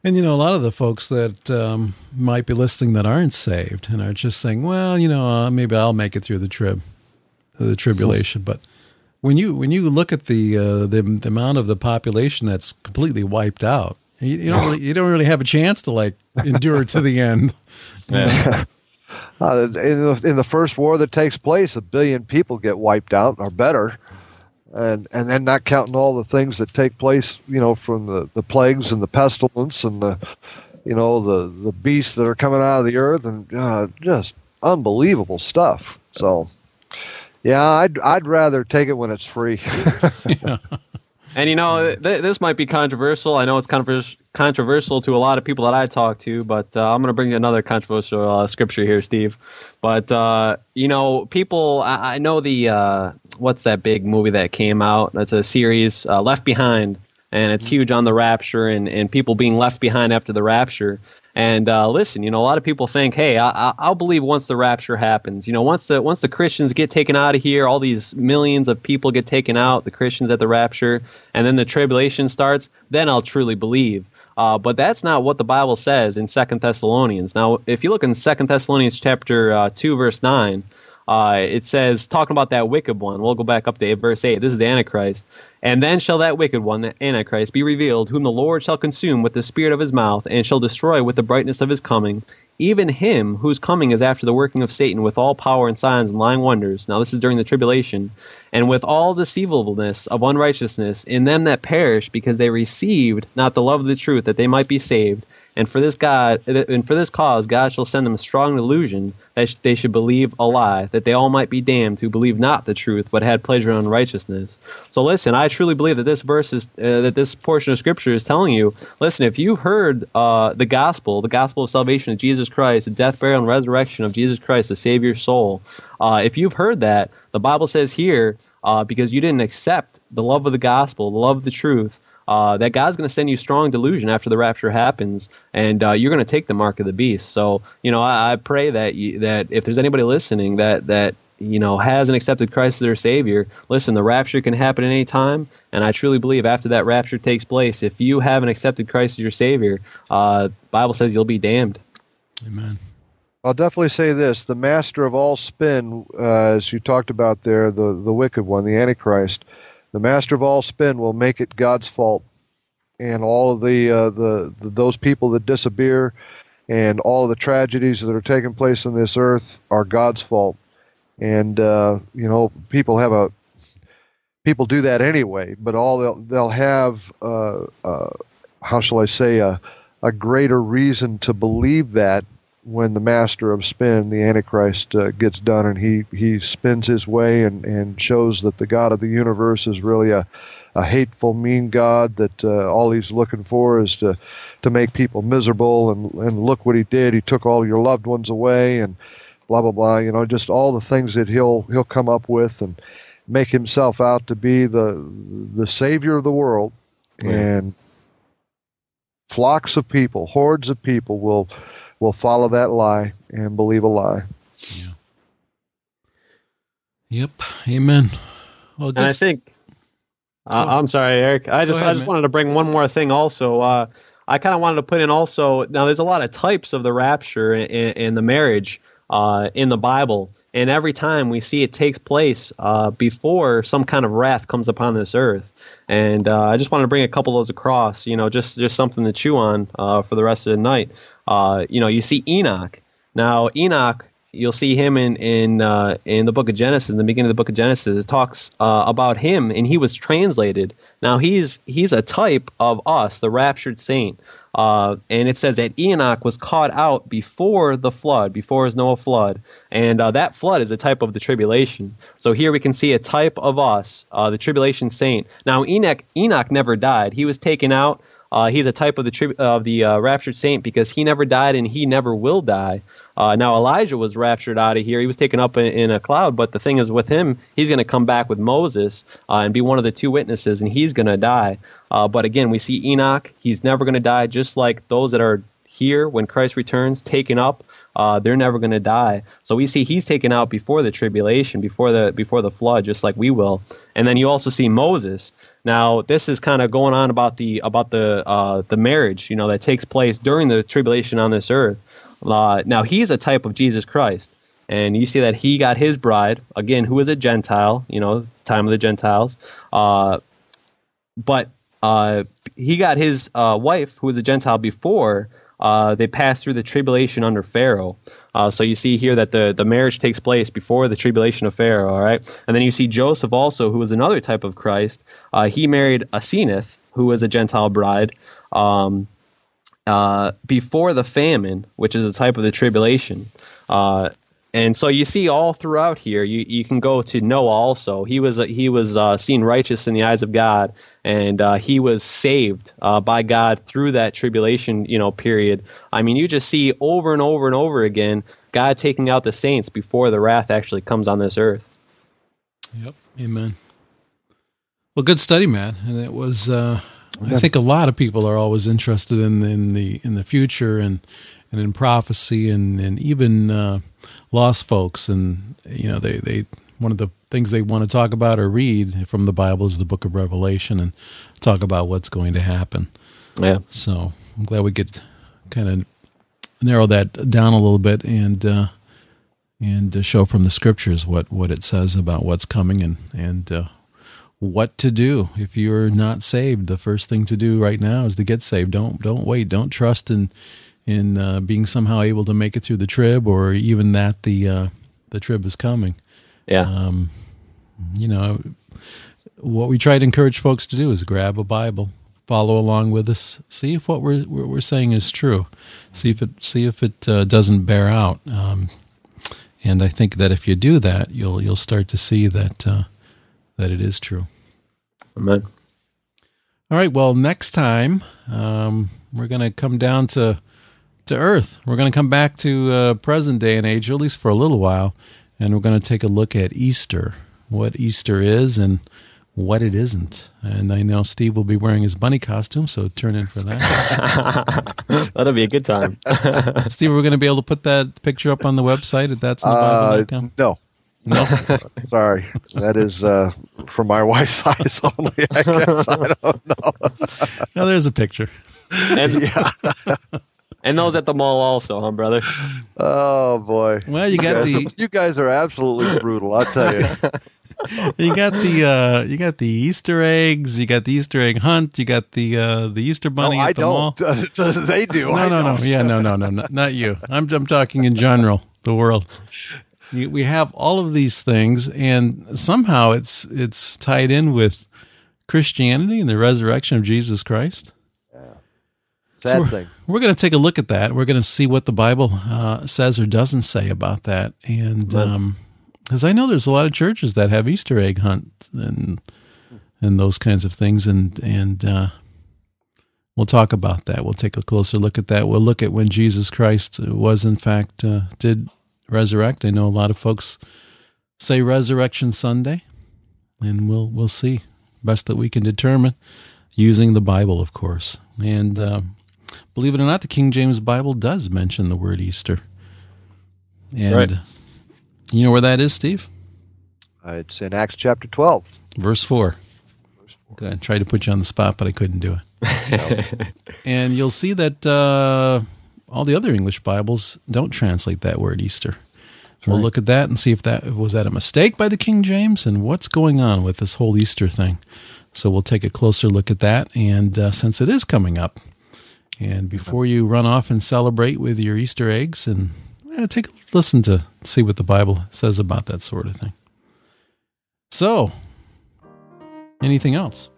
And you know, a lot of the folks that um, might be listening that aren't saved and are just saying, "Well, you know, uh, maybe I'll make it through the trib, the tribulation." But when you when you look at the, uh, the, the amount of the population that's completely wiped out, you, you don't really, you don't really have a chance to like endure to the end. Yeah. Uh, in, the, in the first war that takes place, a billion people get wiped out or better, and and then not counting all the things that take place, you know, from the, the plagues and the pestilence and the, you know, the the beasts that are coming out of the earth and uh, just unbelievable stuff. So, yeah, I'd I'd rather take it when it's free. yeah. And you know, th- this might be controversial. I know it's controversial controversial to a lot of people that I talk to, but uh, I'm going to bring you another controversial uh, scripture here, Steve. But uh, you know, people, I, I know the uh, what's that big movie that came out? It's a series, uh, Left Behind, and it's huge on the rapture and and people being left behind after the rapture. And uh, listen, you know, a lot of people think, hey, I, I'll believe once the rapture happens. You know, once the once the Christians get taken out of here, all these millions of people get taken out, the Christians at the rapture, and then the tribulation starts, then I'll truly believe. Uh, but that's not what the Bible says in Second Thessalonians. Now, if you look in Second Thessalonians chapter uh, two, verse nine, uh, it says talking about that wicked one. We'll go back up to verse eight. This is the Antichrist. And then shall that wicked one, the Antichrist, be revealed, whom the Lord shall consume with the spirit of his mouth, and shall destroy with the brightness of his coming, even him whose coming is after the working of Satan with all power and signs and lying wonders. Now, this is during the tribulation, and with all deceivableness of unrighteousness in them that perish, because they received not the love of the truth, that they might be saved. And for this God, and for this cause, God shall send them a strong delusion that they should believe a lie, that they all might be damned who believe not the truth, but had pleasure in unrighteousness. So listen, I truly believe that this verse is uh, that this portion of Scripture is telling you. Listen, if you've heard uh, the gospel, the gospel of salvation of Jesus Christ, the death, burial, and resurrection of Jesus Christ, the Savior's soul, uh, if you've heard that, the Bible says here, uh, because you didn't accept the love of the gospel, the love of the truth uh, that God's going to send you strong delusion after the rapture happens, and uh, you're going to take the mark of the beast. So, you know, I, I pray that you, that if there's anybody listening that that you know hasn't accepted Christ as their Savior, listen, the rapture can happen at any time, and I truly believe after that rapture takes place, if you haven't accepted Christ as your Savior, uh, Bible says you'll be damned. Amen. I'll definitely say this: the master of all spin, uh, as you talked about there, the the wicked one, the Antichrist the master of all spin will make it God's fault, and all of the, uh, the, the those people that disappear, and all the tragedies that are taking place on this earth are God's fault. And uh, you know, people have a people do that anyway, but all they'll they'll have uh, uh how shall I say a a greater reason to believe that when the master of spin, the Antichrist, uh, gets done and he, he spins his way and, and shows that the God of the universe is really a, a hateful, mean God, that uh, all he's looking for is to, to make people miserable. And, and look what he did. He took all your loved ones away and blah, blah, blah. You know, just all the things that he'll, he'll come up with and make himself out to be the, the savior of the world. And flocks of people, hordes of people will will follow that lie and believe a lie. Yeah. Yep. Amen. Well, and I think uh, I'm sorry, Eric. I just ahead, I just man. wanted to bring one more thing. Also, uh, I kind of wanted to put in also. Now, there's a lot of types of the rapture and, the marriage uh, in the Bible, and every time we see it takes place uh, before some kind of wrath comes upon this earth. And uh, I just wanted to bring a couple of those across. You know, just just something to chew on uh, for the rest of the night. Uh, you know, you see Enoch. Now, Enoch, you'll see him in in uh, in the book of Genesis, in the beginning of the book of Genesis. It talks uh, about him, and he was translated. Now, he's he's a type of us, the raptured saint. Uh, and it says that Enoch was caught out before the flood, before his Noah flood, and uh, that flood is a type of the tribulation. So here we can see a type of us, uh, the tribulation saint. Now Enoch Enoch never died; he was taken out. Uh, he's a type of the of the uh, raptured saint because he never died and he never will die. Uh, now Elijah was raptured out of here; he was taken up in, in a cloud. But the thing is, with him, he's going to come back with Moses uh, and be one of the two witnesses, and he's going to die. Uh, but again, we see Enoch; he's never going to die, just like those that are here when Christ returns, taken up. Uh, they're never going to die. So we see he's taken out before the tribulation, before the before the flood, just like we will. And then you also see Moses. Now this is kind of going on about the about the uh, the marriage, you know, that takes place during the tribulation on this earth. Uh, now he's a type of Jesus Christ, and you see that he got his bride again, who is a Gentile, you know, time of the Gentiles. Uh, but uh, he got his uh, wife, who was a Gentile before uh, they pass through the tribulation under Pharaoh. Uh, so you see here that the, the marriage takes place before the tribulation of Pharaoh, all right? And then you see Joseph also, who was another type of Christ. Uh, he married Asenath, who was a Gentile bride, um, uh, before the famine, which is a type of the tribulation. Uh, and so you see all throughout here. You you can go to Noah also. He was he was uh, seen righteous in the eyes of God, and uh, he was saved uh, by God through that tribulation you know period. I mean, you just see over and over and over again God taking out the saints before the wrath actually comes on this earth. Yep. Amen. Well, good study, man. And it was. Uh, I think a lot of people are always interested in in the in the future and and in prophecy and and even uh, lost folks and you know they they one of the things they want to talk about or read from the Bible is the book of Revelation and talk about what's going to happen. Yeah. So I'm glad we could kind of narrow that down a little bit and uh, and uh, show from the scriptures what what it says about what's coming and and uh, what to do if you're not saved. The first thing to do right now is to get saved. Don't don't wait. Don't trust in in uh, being somehow able to make it through the trib, or even that the uh, the trib is coming. Yeah. Um, you know, what we try to encourage folks to do is grab a Bible, follow along with us, see if what we're what we're saying is true, see if it see if it uh, doesn't bear out. Um, and I think that if you do that, you'll you'll start to see that uh, that it is true. Amen. All right. Well, next time um, we're going to come down to to Earth. We're going to come back to uh, present day and age, at least for a little while, and we're going to take a look at Easter, what Easter is, and what it isn't. And I know Steve will be wearing his bunny costume, so turn in for that. That'll be a good time. Steve, we're going to be able to put that picture up on the website at that's Uh, no, No. sorry. That is uh, for my wife's eyes only. I guess I don't know. No, there's a picture. and, and those at the mall also, huh, brother? Oh boy. Well, you got guys the are, you guys are absolutely brutal. I'll tell you. you got the uh, you got the Easter eggs, you got the Easter egg hunt, you got the uh, the Easter No, bunny I at the mall. don't. they do. No, I no, no. don't. Yeah, no, no, no, no, not you. I'm I'm talking in general, the world. You, we have all of these things, and somehow it's it's tied in with Christianity and the resurrection of Jesus Christ. Sad we're, thing. We're going to take a look at that. We're going to see what the Bible uh, says or doesn't say about that, and because I know there's a lot of churches that have Easter egg hunt and and those kinds of things, and and uh, we'll talk about that. We'll take a closer look at that. We'll look at when Jesus Christ was in fact uh, did resurrect. I know a lot of folks say Resurrection Sunday, and we'll we'll see best that we can determine using the Bible, of course, and. Um, Believe it or not, the King James Bible does mention the word Easter. And Right. you know where that is, Steve? Uh, it's in Acts chapter 12. Verse 4. Good. I tried to put you on the spot, but I couldn't do it. and you'll see that uh, all the other English Bibles don't translate that word Easter. We'll look at that and see if that was that a mistake by the King James and what's going on with this whole Easter thing. So we'll take a closer look at that. And uh, since it is coming up, and before you run off and celebrate with your Easter eggs, and eh, take a listen to see what the Bible says about that sort of thing. So, anything else?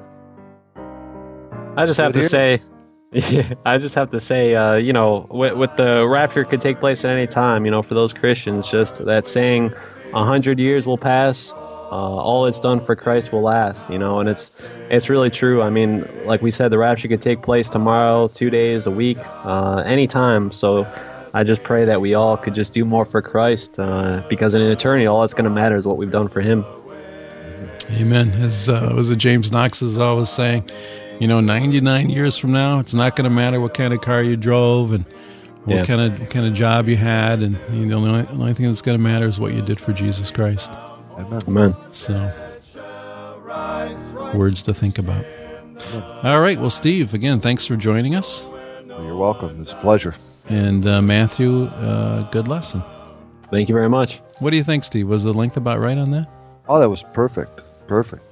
I just have to say, yeah, I just have to say, uh, you know, with, with the rapture could take place at any time. You know, for those Christians, just that saying, a hundred years will pass, all it's done for Christ will last. You know, and it's it's really true. I mean, like we said, the rapture could take place tomorrow, two days, a week, uh, anytime. So. I just pray that we all could just do more for Christ, uh, because in eternity, all that's going to matter is what we've done for Him. Amen. As uh, was it James Knox is always saying, you know, 99 years from now, it's not going to matter what kind of car you drove and what Yeah. kind of what kind of job you had, and you know, the only, the only thing that's going to matter is what you did for Jesus Christ. Amen. Amen. So, words to think about. All right. Well, Steve, again, thanks for joining us, You're welcome. It's a pleasure. and uh, Matthew, uh, good lesson. Thank you very much. What do you think, Steve? Was the length about right on that? Oh, that was perfect. Perfect.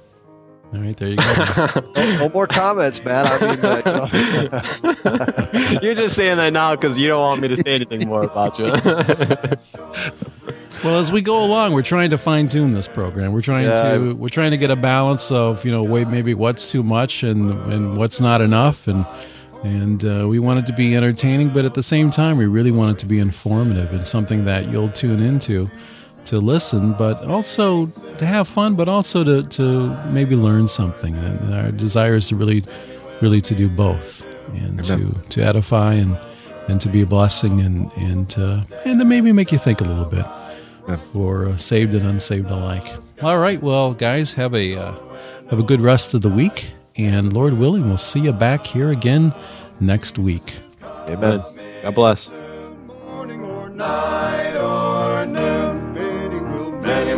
All right, there you go. no, no more comments, man. I mean, uh, you're just saying that now because you don't want me to say anything more about you. well, as we go along, we're trying to fine tune this program. We're trying yeah. to we're trying to get a balance of you know wait maybe what's too much and and what's not enough and and uh, we want it to be entertaining, but at the same time, we really want it to be informative and something that you'll tune into to listen, but also to have fun, but also to, to maybe learn something. And our desire is to really, really to do both and to, to edify and, and to be a blessing and, and, to, and to maybe make you think a little bit. For uh, saved and unsaved alike. All right. Well, guys, have a, uh, have a good rest of the week. And Lord willing, we'll see you back here again next week. Amen. God bless.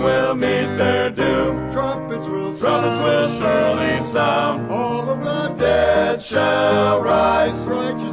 will meet their doom. Trumpets will Trumpets will surely sound. All of the dead shall rise. Righteous